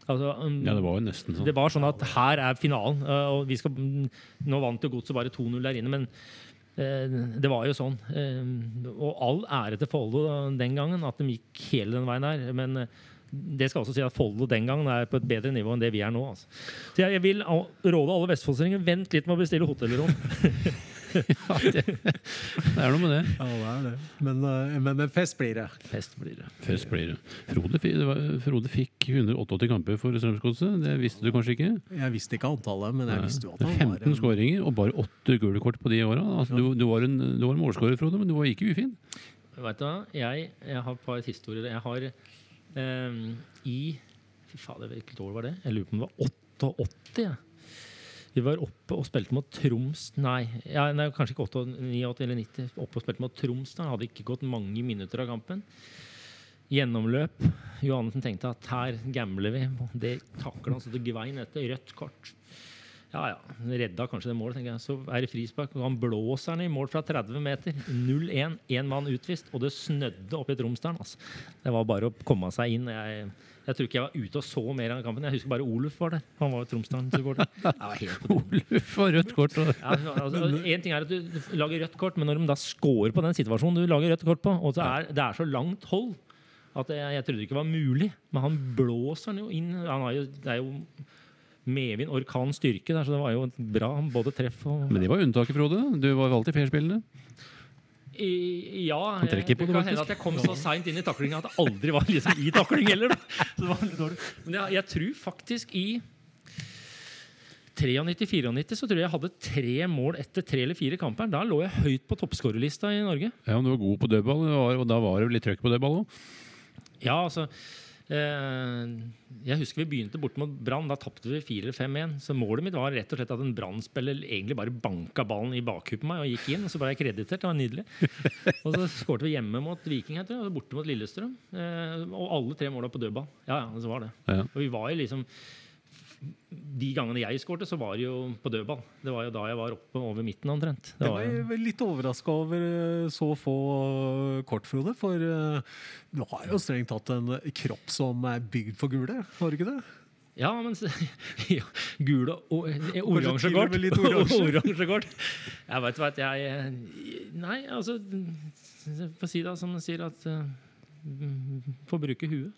Altså, um, Ja, det var jo nesten sånn. det var sånn at her er finalen. øh, Og vi skal, nå vant jo Godset bare 2-0 der inne, men eh, det var jo sånn. Eh, Og all ære til Follo den gangen, at de gikk hele den veien der. Men eh, det skal også si at Follo den gangen er på et bedre nivå enn det vi er nå. Altså. Så jeg vil råde alle vestfoldinger vent litt med å bestille hotellrom. Det er noe med det. Ja, det er det. Men, eh, men fest blir det. Fest blir det. Fest blir det. Frode, det var, Frode fikk 188 kamper for Strømsgodset. Det visste du kanskje ikke? Jeg visste ikke antallet, men jeg visste jo at han var 15 skåringer og bare 8 gule kort på de åra. Altså, du, du var en, du var en målskårer, Frode, men du var ikke ufin. Vet du hva? Jeg, jeg har et par historier. Jeg har um, i Fy fader, hvilket år var det? Jeg lurer på om det var 88. Ja. Vi var oppe og spilte mot Troms Nei, ja, nei kanskje ikke 88, 89 eller 90. Oppe og spilte mot Troms. da Hadde ikke gått mange minutter av kampen. Gjennomløp. Johannessen tenkte at her gambler vi. Det takler han så det gvein etter. Rødt kort. Ja ja, redda kanskje det målet. tenker jeg. Så er det frispark, og han blåser den i mål fra 30 meter. 0-1, én mann utvist, og det snødde oppe i Tromsdalen. Altså. Det var bare å komme seg inn. Jeg, jeg tror ikke jeg var ute og så mer av kampen. Jeg husker bare Oluf var der. Han var Tromsdalen-supporter. Det. Oluf og rødt kort. Og, Ja, altså, en ting er at du lager rødt kort, men når de da scorer på den situasjonen du lager rødt kort på, og så er, det er så langt hold at jeg, jeg trodde ikke var mulig. Men han blåser den jo inn. Han har jo, det er jo medvind, orkan, styrke der, så det var jo bra både treff og men det var unntaket, Frode. Du var jo alltid fair-spillende. I, ja, Jeg, på det det, kan hende at jeg kom så seint inn i taklinga at jeg aldri var liksom i takling heller. Da. Så det var. Men jeg, jeg tror faktisk i 93-94 så tror jeg jeg hadde tre mål etter tre eller fire kamper. Da lå jeg høyt på toppskårerlista i Norge. Ja, men Du var god på dødball, og da var det litt trøkk på dødball òg. Ja, altså Jeg husker vi begynte borte mot Brann. Da tapte vi 4 eller 5-1. Så målet mitt var rett og slett at en Brann-spiller egentlig bare banka ballen i bakhuet på meg og gikk inn. Og så ble jeg kreditert. Det var nydelig. Og så skårte vi hjemme mot Viking jeg, og borte mot Lillestrøm. Eh, og alle tre måla på dødball. Ja, ja, så var det. Ja. Og vi var jo liksom De gangene jeg skårte, så var det jo på dødball. Det var jo da jeg var oppe over midten omtrent. Det var jeg var litt overraska over eh, så få kort, Frode. For eh, du har jo strengt tatt en kropp som er bygd for gule, har du ikke det? ja, men ja, Gule og eh, oransje kort. oransje. kort. Jeg vet hva, jeg Nei, altså Få si det som de sier, at uh, Få bruke huet.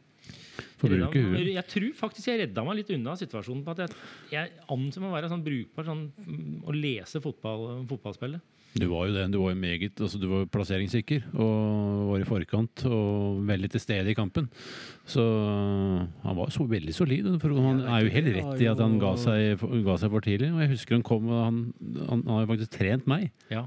Få huet. Jeg tror faktisk jeg redda meg litt unna situasjonen på at jeg, jeg anser meg å være sånn brukbar sånn, mm, å lese fotball, fotballspillet. Du var jo det. Du var jo meget altså Du var plasseringssikker og var i forkant og veldig til stede i kampen. Så han var så veldig solid. For han er jo helt rett i at han ga seg, ga seg for tidlig. Og jeg husker han kom og han, han, han har jo faktisk trent meg. Ja.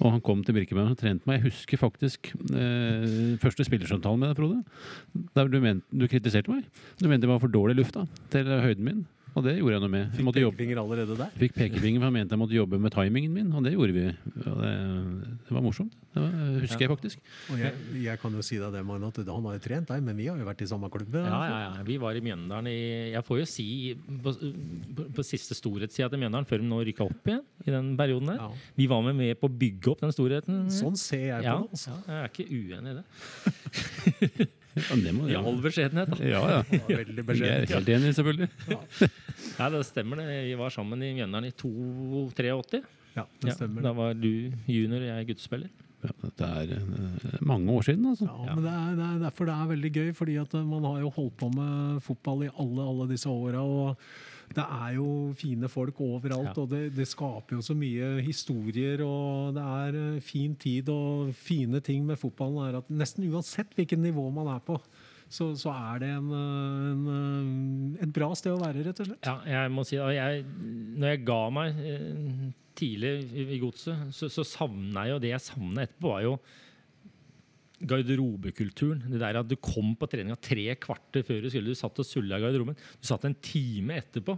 Og han kom til Birkebein og trente meg. Jeg husker faktisk eh, første spillersamtalen med deg, Frode. Der du, mente, du kritiserte meg. Du mente det var for dårlig lufta til høyden min. Og det gjorde jeg noe med. Fikk måtte pekefinger allerede der. fikk pekefinger, for han mente jeg måtte jobbe med timingen min, og det gjorde vi. Og det, det var morsomt. Det var, husker jeg faktisk. Og jeg, jeg kan jo si deg det, Magne, at han har jo trent deg, men vi har jo vært i samme klubb. Ja, ja, ja. Vi var i Mjøndalen i Jeg får jo si på, på, på siste storhetssida til Mjøndalen, før de nå rykka opp igjen i den perioden der. Ja. Vi var med, med på å bygge opp den storheten. Sånn ser jeg på ja, det. Altså. ja, jeg er ikke uenig i det. Ja, det må, I all beskjedenhet. Da. ja, ja. Det Veldig Jeg er beskjedent. helt enig, selvfølgelig. Ja, det stemmer det. Vi var sammen i Mjøndalen i 2-83. Ja, det Ja, stemmer. da var du junior og jeg guttespiller. Ja, det er eh, mange år siden, altså. Ja, men det er, det er derfor det er veldig gøy, fordi at eh, man har jo holdt på med fotball i alle, alle disse åra. Det er jo fine folk overalt, Ja. og det, det skaper jo så mye historier. Og det er eh, fin tid, og fine ting med fotballen er at nesten uansett hvilket nivå man er på, så, så er det en, eh, en, eh, et bra sted å være, rett og slett. Ja, jeg må si jeg, Når jeg ga meg tidlig i, i godset, så, så savna jeg jo det jeg savna etterpå, var jo garderobekulturen. Det der at du kom på treninga tre kvarter før du skulle. Du satt og sulla i garderoben. Du satt en time etterpå.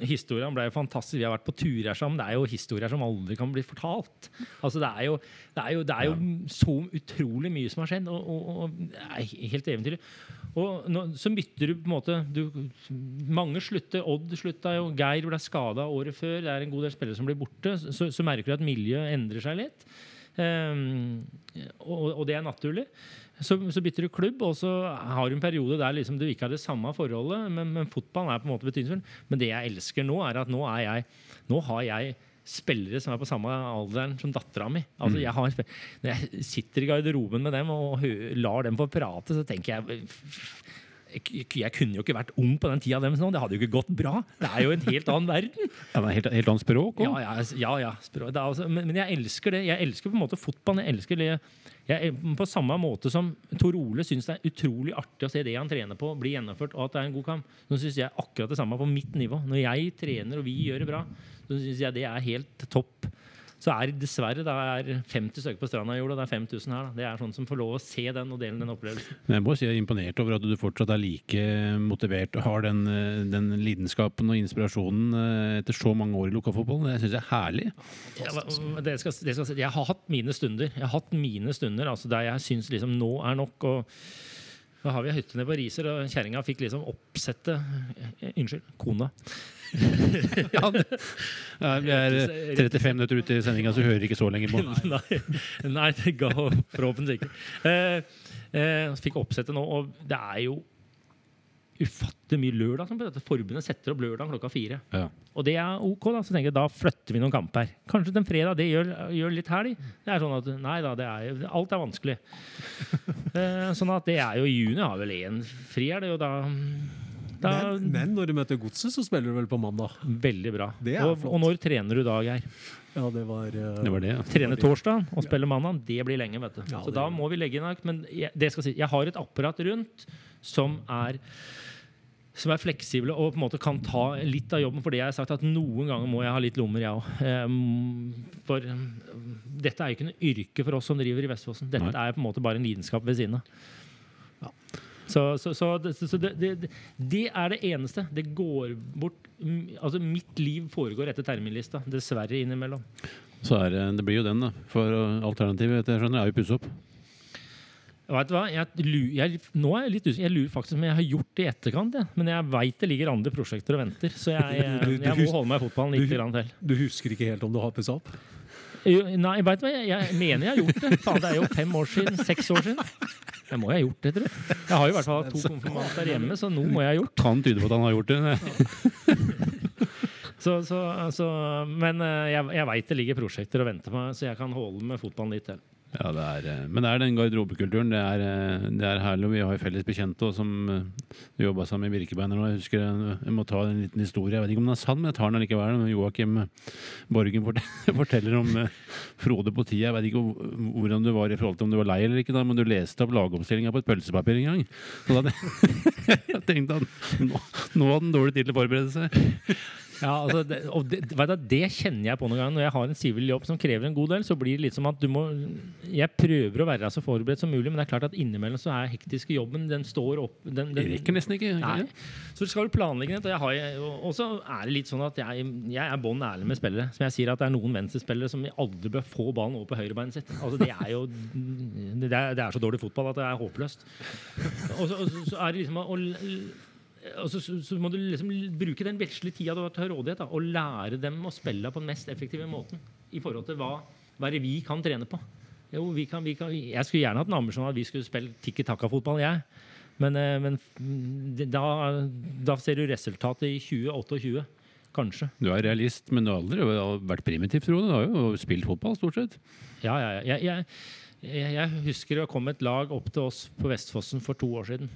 Historien ble jo fantastisk. Vi har vært på turer sammen. Det er jo historier som aldri kan bli fortalt. Altså Det er jo, det er jo, det er jo så utrolig mye som har skjedd, og, og, og det er helt eventyrlig. Og nå, så bytter du på en måte du, Mange slutter. Odd slutta jo. Geir ble skada året før. Det er en god del spillere som blir borte. Så, så merker du at miljøet endrer seg litt. Ehm, og, det er naturlig. Så, så bytter du klubb, og så har du en periode der liksom du ikke har det samme forholdet. Men, men fotballen er på en måte betydningsfull. Men det jeg elsker nå, er at nå, er jeg, nå har jeg spillere som er på samme alderen som dattera mi. Altså, jeg har, når jeg sitter i garderoben med dem og lar dem få prate, så tenker jeg jeg, jeg kunne jo ikke vært ung på den tida. Det hadde jo ikke gått bra. Det er jo en helt annen verden. Ja, men helt, helt annet språk Ja, òg. ja, ja, ja språk. Er altså, men, men jeg elsker det. Jeg elsker på en måte fotballen. Jeg elsker det jeg, På samme måte som Tor Ole syns det er utrolig artig å se det han trener på, bli gjennomført, og at det er en god kamp. Så syns jeg akkurat det samme på mitt nivå. Når jeg trener og vi gjør det bra, så syns jeg det er helt topp. Så er dessverre det er 50 stykker på stranda i jord, og det er 5000 her. Da. Det er sånn som får lov å se den og dele den opplevelsen. Men jeg må si jeg er imponert over at du fortsatt er like motivert og har den, eh, den lidenskapen og inspirasjonen eh, etter så mange år i lokalfotballen. Det syns jeg er herlig. Ja, det skal, det skal, jeg har hatt mine stunder. Jeg har hatt mine stunder altså der jeg syns liksom nå er nok. og da har vi hytte nede på Riser, og kjerringa fikk liksom oppsette eh, Unnskyld, kona. Ja, vi er eh, 35 minutter ute i sendinga, så hører ikke så lenge på. nei, nei, det ga forhåpentligvis ikke. Eh, eh, fikk oppsette nå, og det er jo ufattelig mye lørdag som dette forbundet setter opp lørdag klokka fire. Ja. Og det er ok, da. Så tenker jeg da flytter vi noen kamper. Kanskje den fredag, det gjør, gjør litt helg. Det er sånn at nei da, det er, alt er vanskelig. Eh, sånn at det er jo i juni har vel én fri, er det jo da, da Men, men når du møter Godset, så spiller du vel på mandag? Veldig bra. Det er Og, flott. og når trener du da, Geir? Ja, det var, uh, Det var det, ja. Trene torsdag og spille mandag, det blir lenge, vet du. Ja, Så da må vi legge inn en. Men jeg, det skal si, jeg har et apparat rundt som er som er fleksible og på en måte kan ta litt av jobben. For det jeg har sagt at noen ganger må jeg ha litt lommer, jeg òg. For um, dette er jo ikke noe yrke for oss som driver i Vestfossen. Dette er på en måte bare en lidenskap ved siden av. Så, så, så, det, så det, det, det- er det eneste. Det går bort Altså, mitt liv foregår etter terminlista. Dessverre innimellom. Så er det, det blir jo den, da. For eh, alternativet jeg skjønner, er jo pusse opp. Vet du hva? Jeg, jeg, nå er jeg litt usikker. Jeg lurer faktisk om jeg har gjort det i etterkant. Ja. Men jeg veit det ligger andre prosjekter og venter. Så jeg, jeg, Du- du jeg må holde meg i fotballen litt du- til. Du husker ikke helt om du har pussa opp? Jo, Nei, vet du hva? Jeg, jeg mener jeg har gjort det. Faen, det er jo fem år siden. Seks år siden. Jeg må jo ha gjort det, tror jeg. Jeg har jo i hvert fall hatt to konfirmanter hjemme, så noe må jeg ha gjort. det. Kan tyde på at han har gjort det. Så, så, så, men eh, jeg, jeg veit det ligger prosjekter og venter på meg, så jeg kan holde med fotballen litt til. Ja, det er, eh, men det er den garderobekulturen. Det er, eh, det er herlig. Vi har felles bekjente som eh, jobba sammen i Birkebeiner. Jeg husker jeg må ta en liten historie. Jeg vet ikke om den er sann, men jeg tar den allikevel. Joakim Borgen forteller, om Frode på tida. Jeg vet ikke hvordan du var i forhold til om du var lei eller ikke, men du leste opp lagoppstillinga på et pølsepapir en gang. Så da jeg tenkte han nå, nå hadde han dårlig tid til å forberede seg. Ja, altså, det, og det, vet du, det kjenner jeg på noen ganger når jeg har en sivil jobb som krever en god del. Så blir det litt som at du må Jeg prøver å være så forberedt som mulig, men det er klart at innimellom så er hektiske jobben Den står opp den, Det den, rekker nesten ikke. Nei. Så du skal planlegge det. Og, og så er det litt sånn at jeg, jeg er bånn ærlig med spillere. Som jeg sier at det er noen venstrespillere som aldri bør få ballen over på høyrebeinet sitt. Altså, det er jo det er, det er så dårlig fotball at det er håpløst. Og så, og så er det liksom å, og så, så, må du liksom bruke den vesle tida du har til rådighet, da, og lære dem å spille på den mest effektive måten. I forhold til hva, hva er det vi kan trene på. Jo, vi kan, vi kan, jeg skulle gjerne hatt en ambisjon at vi skulle spille tikki taka-fotball, jeg. Men, eh, men da, da ser du resultatet i 2028. Kanskje. Du er realist, men du har aldri vært primitiv, tror du. Du har jo spilt fotball, stort sett. Ja, ja, ja. Jeg, jeg, jeg husker det kom et lag opp til oss på Vestfossen for to år siden.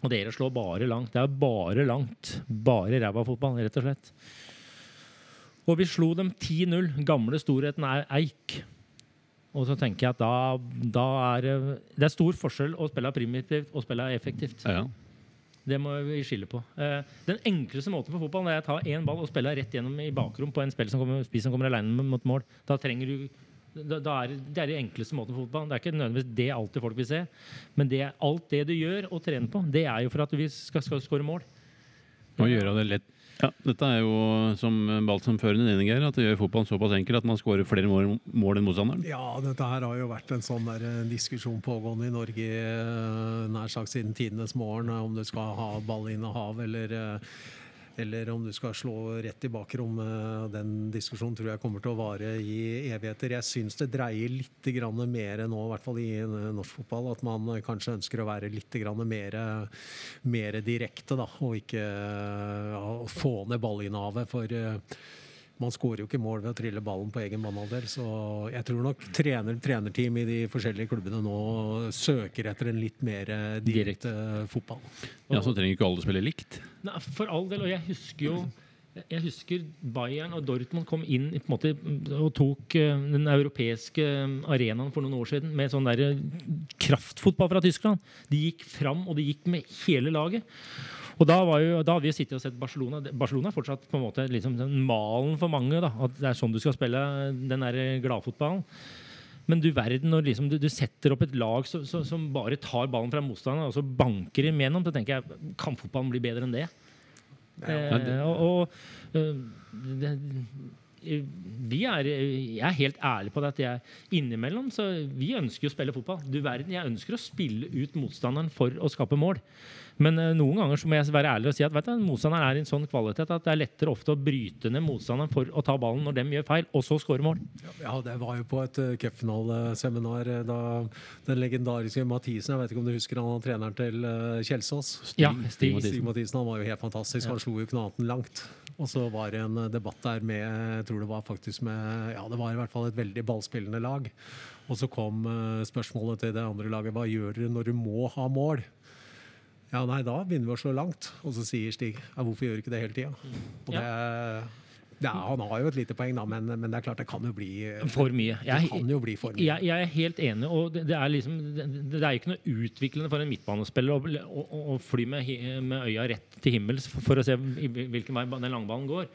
Og dere slår bare langt. Det er bare langt. Bare ræva fotball, rett og slett. Og vi slo dem 10-0. Gamle storheten er Eik. Og så tenker jeg at da, da er det er stor forskjell å spille primitivt og spille effektivt. Ja. Det må vi skille på. Eh, den enkleste måten for fotball er å ta én ball og spille rett gjennom i bakrom på en spill som kommer, spiss som kommer alene mot mål. Da trenger du da, da er, det er den enkleste måten for fotball. Det er ikke nødvendigvis det alltid folk vil se. Men det, alt det du gjør og trener på, det er jo for at vi skal, skal skåre mål. Og gjøre det lett. Ja, dette er jo som balt som førende dine, Geir, at det gjør fotballen såpass enkel at man skårer flere mål, mål enn motstanderen. Ja, dette her har jo vært en sånn der eh, diskusjon pågående i Norge eh, nær sagt siden tidenes morgen, eh, om du skal ha ballinnehav eller eh, eller om du skal slå rett i bakrom. eh, Den diskusjonen tror jeg kommer til å vare i evigheter. Jeg syns det dreier litt mer nå, i hvert fall i norsk fotball, at man kanskje ønsker å være litt mer, mer direkte, da, og ikke få ned ballinnehavet. For eh, man skårer jo ikke mål ved å trille ballen på egen banehalvdel. Så jeg tror nok trener, trenerteam i de forskjellige klubbene nå søker etter en litt mer eh, direkte fotball. Ja, Så trenger ikke alle spille likt. Nei, for all del. Og jeg husker jo jeg husker Bayern og Dortmund kom inn på en måte, og tok eh, den europeiske arenaen for noen år siden med sånn der eh, kraftfotball fra Tyskland. De gikk fram, og de gikk med hele laget. Og da, var jo, da hadde vi sittet og sett Barcelona. Barcelona er fortsatt på en måte liksom den malen for mange. Da, at Det er sånn du skal spille den der gladfotballen. Men du verden, når liksom du, du setter opp et lag som, så, som bare tar ballen fra motstanderen og så banker dem gjennom, så tenker jeg kan fotballen bli bedre enn det? Eh, og og eh, det, vi er, jeg er helt ærlig på det at jeg innimellom så Vi ønsker å spille fotball. Du verden, Jeg ønsker å spille ut motstanderen for å skape mål. Men eh, noen ganger så må jeg være ærlig og si at du, motstanderen er i en sånn kvalitet at det er lettere ofte å bryte ned motstanderen for å ta ballen når de gjør feil, og så skåre mål. Ja, det var jo på et uh, cupfinaleseminar eh, da den legendariske Mathisen Jeg vet ikke om du husker han var treneren til Kjelsås? Ja, Stig Stig. Mathisen. Stig han var jo helt fantastisk. Han slo jo ikke noe annet enn langt. Og så var det en eh, debatt der med jeg tror det var faktisk med, ja det var i hvert fall et veldig ballspillende lag. Og så kom eh, spørsmålet til det andre laget hva gjør dere når du må ha mål? Ja, nei, da begynner vi å slå langt. Og så sier Stig ja, hvorfor gjør du ikke det hele tida? Og det, ja, han har jo et lite poeng, da, men, men det er klart det kan jo bli For mye. Det Jeg, kan jo bli for mye. jeg, jeg er helt enig. og Det, det er liksom, det, det er ikke noe utviklende for en midtbanespiller å, å, å- å fly med, med øya rett til himmels for, for å se hvilken vei den langballen går.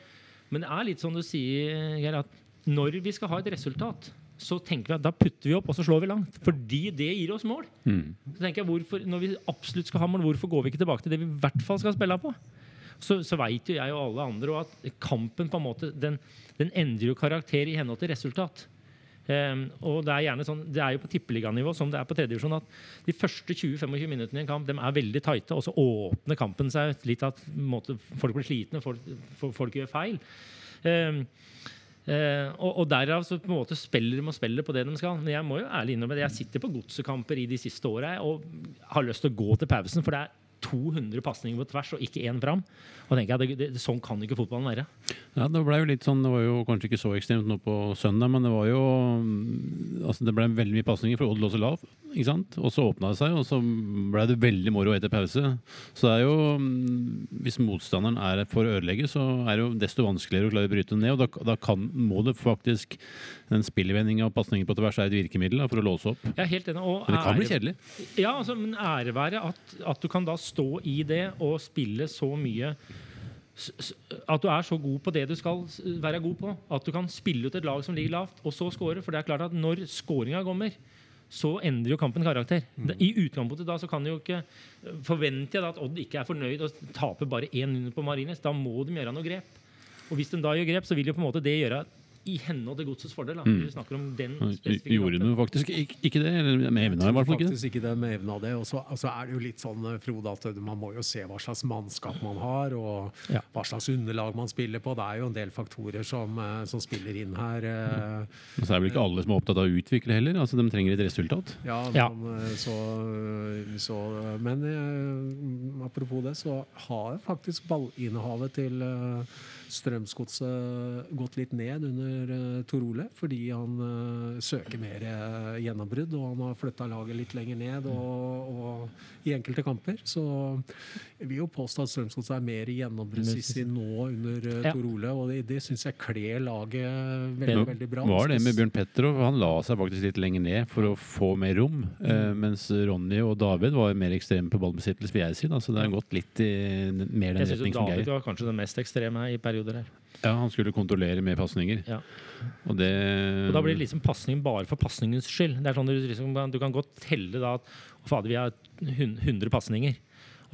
Men det er litt sånn du sier, Geir, at når vi skal ha et resultat, så tenker vi at da putter vi opp og så slår vi langt. Fordi det gir oss mål. Mm. Så tenker jeg, hvorfor, Når vi absolutt skal ha mål, hvorfor går vi ikke tilbake til det vi i hvert fall skal spille på? Så, så veit jo jeg og alle andre at kampen på en måte, den, den endrer jo karakter i henhold til resultat. Um, og Det er gjerne sånn, det er jo på tippeliganivå som det er på tredjedivisjon at de første 20-25 minuttene i en kamp de er veldig tighte, og så åpner kampen seg litt at måte, folk blir slitne, folk, folk, gjør feil. Ehm, Eh, og, og derav så på en måte spiller de og spiller på det de skal. Men jeg må jo ærlig innrømme jeg sitter på godsekamper i de siste åra og har lyst til å gå til pausen, for det er 200 pasninger på tvers og ikke én fram. Og tenker jeg, det, det, Sånn kan ikke fotballen være. Ja, Det ble jo litt sånn, det var jo kanskje ikke så ekstremt nå på søndag, men det var jo mm, altså Det ble veldig mye pasninger for Odd Låse Lav. Ikke sant? Og så åpna det seg, og så ble det veldig moro etter pause. Så det er jo mm, Hvis motstanderen er for å ødelegge, så er det jo desto vanskeligere å klare å bryte den ned. Og da, da kan, må det faktisk Den spillvendinga og pasningen på tvers er et virkemiddel da, for å låse opp. Er helt enig. Og Men det kan bli kjedelig. Ja, altså, men ære være at, at du kan da stå i det og spille så mye at du er så god på det du skal være god på. At du kan spille ut et lag som ligger lavt, og så score. For det er klart at når scoringa kommer, så endrer jo kampen karakter. Mm. I utgangspunktet da så kan jo ikke Forventer jeg da at Odd ikke er fornøyd og taper bare 1-0 på Marines. Da må de gjøre noe grep. Og hvis de da gjør grep, så vil jo på en måte det gjøre i henhold til godsets fordel. Da. Vi snakker om den spesifikke Gjorde du faktisk ikke, ikke det? Eller med evna, i hvert fall ikke det. Faktisk ikke det med evne av det. Og så altså, er det jo litt sånn, eh, Frode, at man må jo se hva slags mannskap man har, og Ja. hva slags underlag man spiller på. Det er jo en del faktorer som, eh, som spiller inn her. Ja. Og så er det vel ikke alle som er opptatt av å utvikle heller. Altså, De trenger et resultat. Ja. Men, ja. så, så, men eh, apropos det, så har faktisk ballinnehavet til eh, Strømsgodset gått litt ned under eh, Tor Ole, fordi han eh, søker mer eh, gjennombrudd, og han har flytta laget litt lenger ned og, og i enkelte kamper. Så jeg vil jo påstå at Strømsgodset er mer gjennombruddssissig nå under Ja. Tor Ole, og det, det syns jeg kler laget veldig, Nå veldig bra. var det med Bjørn Petrov. Han la seg faktisk litt lenger ned for å få mer rom. Eh, mens Ronny og David var mer ekstreme på ballbesittelse, vil jeg si. Da. Så det har gått litt i den- retning som Geir. Jeg syns David var kanskje den mest ekstreme i perioder her. Ja, han skulle kontrollere med pasninger. Ja. Og det Og da blir det liksom pasning bare for pasningens skyld. Det er sånn Du, liksom, du kan godt telle da at fader, vi har hun- 100 pasninger.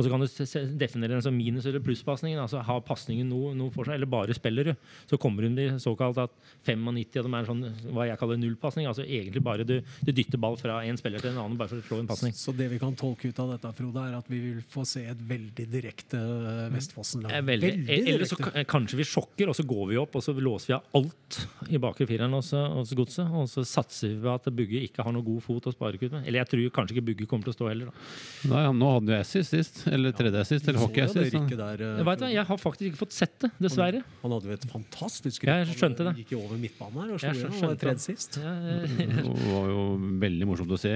Og så kan du definere den som minus- eller plusspasningen. Altså har pasningen noe, noe for seg, eller bare spiller du. Så kommer hun til såkalt at 95 av dem er sånn hva jeg kaller nullpasning. Altså egentlig bare du, du dytter ball fra en spiller til en annen bare for å slå en pasning. Så det vi kan tolke ut av dette, Frode, er at vi vil få se et veldig direkte eh, Vestfossen-lag. Veldig. Veldig. Eller så kanskje vi sjokker, og så går vi opp og så låser vi av alt i bakre fireren hos, hos Godset. Og så satser vi på at Bugge ikke har noe god fot å spare kutt med. Eller jeg tror kanskje ikke Bugge kommer til å stå heller. Da. Nei, Nå hadde jo assist sist. Eller tredje assist. Eller hockey assist. der, eh, Jeg, vet, jeg har faktisk ikke fått sett det, dessverre. Han hadde jo et fantastisk Ja, jeg skjønte Han det. gikk jo over midtbanen her og slo igjen. Han var det. tredje sist. Det var jo veldig morsomt å se,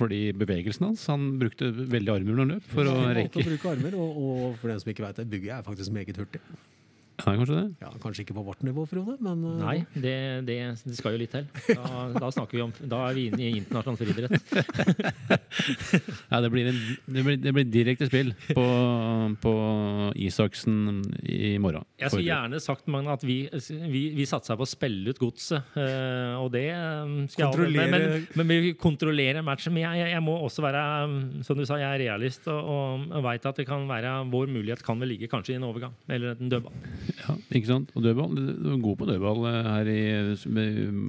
fordi bevegelsen hans Han brukte veldig armer når han løp for å rekke. å bruke armer, og, og for den som ikke vet det, bygget er faktisk meget hurtig. Ja, kanskje det? Ja, Kanskje ikke på vårt nivå, Frode, men eh, Nei, det, det, det skal jo litt til. Da, da snakker vi om Da er vi inne i internasjonal friidrett. Ja, det blir, en, det blir, det blir direkte spill på, på Isaksen i morgen. Jeg skulle gjerne sagt Magne, at vi, vi, vi satsa på å spille ut godset. eh, og det eh, skal jeg men, men, men vi kontrollerer matchen. Men jeg, jeg, jeg må også være Som du sa, jeg er realist og, og, og veit at det kan være vår mulighet kan vel ligge kanskje i en overgang. Eller en dødball. Ja, ikke sant? Og dødball, du er god på dødball eh, her i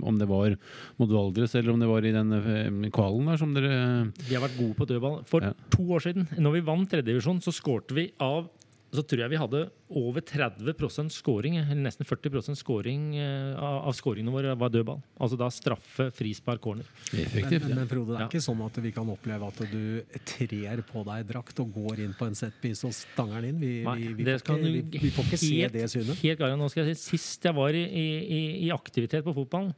Om det var mot Valdres eller om det var i den eh, kvalen der som dere De har vært gode på dødball. For Ja. to år siden, når vi vant tredjedivisjon, så skårte vi av så tror jeg vi hadde over 30% scoring, eller nesten 40% scoring eh, av av scoringene våre var dødball. Altså da straffe, frispark, corner. Men, Effektivt. men, men Frode, det er Ja. ikke sånn at vi kan oppleve at du trer på deg drakt og går inn på en setpiece og stanger den inn. Vi, Nei, vi, vi, får, ikke, vi, vi får ikke se det synet. Helt galt, nå skal jeg si, Sist jeg var i, i, i aktivitet på fotballen,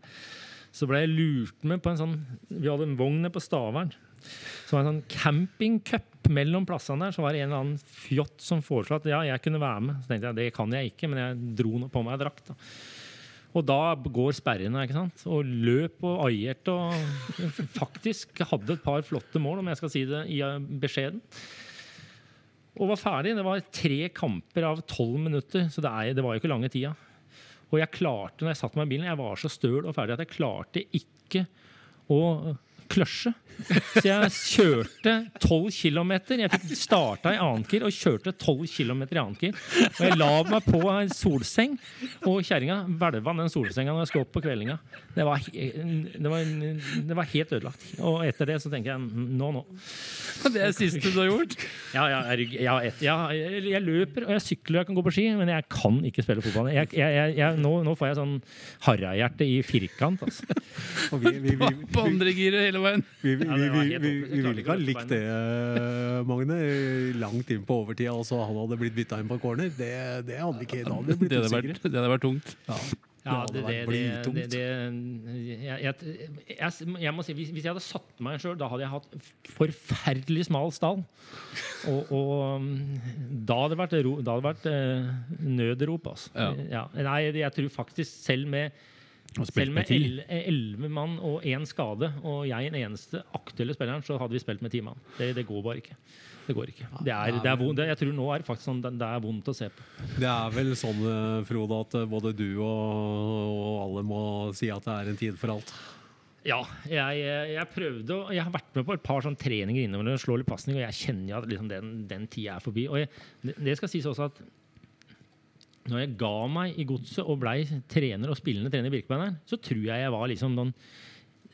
så ble jeg lurt med på en sånn Vi hadde en vogn på Stavern. Så var det en sånn campingcup mellom plassene der. Så var det en eller annen fjott som foreslo at ja, jeg kunne være med. Så tenkte jeg det kan jeg ikke, men jeg dro på meg drakt. da. Og da går sperrene, ikke sant? Og løp og aierte og faktisk hadde et par flotte mål, om jeg skal si det i eh, beskjeden. Og var ferdig. Det var tre kamper av tolv minutter, så det, er, det var jo ikke lange tida. Og jeg klarte, når jeg satte meg i bilen, jeg var så støl og ferdig at jeg klarte ikke å kløsje. Så jeg kjørte 12 km. Jeg fikk starta i annenkier og kjørte 12 km i annenkier. Og jeg la meg på en solseng, og kjerringa hvelva den solsenga når jeg skulle opp på kveldinga. Det var, det, var, det var helt ødelagt. Og etter det så tenker jeg nå, nå. Det er det siste du har gjort? Ja, ja, jeg, ja, et, ja, jeg, jeg løper og jeg sykler og jeg kan gå på ski, men jeg kan ikke spille fotball. Jeg, jeg, jeg, jeg, nå, nå får jeg sånn harrahjerte i firkant. Altså. Og vi, vi, vi, På vi, andre giret hele veien. vi, vi, vi, vi, vi, vi ville ikke ha likt det, eh, Magne. Langt inn på overtida, Altså, han hadde blitt bytta inn på corner. Det, det hadde vi ikke. Da hadde vi Det blitt hadde vært, usikre. det hadde vært tungt. Ja. Ja, det, det, det, det, det jeg, jeg, jeg, jeg må si, hvis, hvis jeg hadde satt meg sjøl, da hadde jeg hatt forferdelig smal stall. Og, og um, da hadde det vært, ro, da hadde det vært eh, nødrop, altså. Ja. Ja. Nei, jeg tror faktisk selv med Selv med med elleve mann og én skade, og jeg den eneste aktuelle spilleren, så hadde vi spilt med ti mann. Det, det går bare ikke. Det går ikke. Det er, det er vondt. Det- Jeg tror nå er det faktisk sånn det er vondt å se på. Det er vel sånn, eh, Frode, at eh, både du og, og alle må si at det er en tid for alt. Ja, jeg, jeg prøvde å Jeg har vært med på et par sånn treninger innover og slår litt pasning, og jeg kjenner jo at liksom den, den tida er forbi. Og jeg, det, det skal sies også at når jeg ga meg i godset og blei trener og spillende trener i Birkebeineren, så tror jeg jeg var liksom noen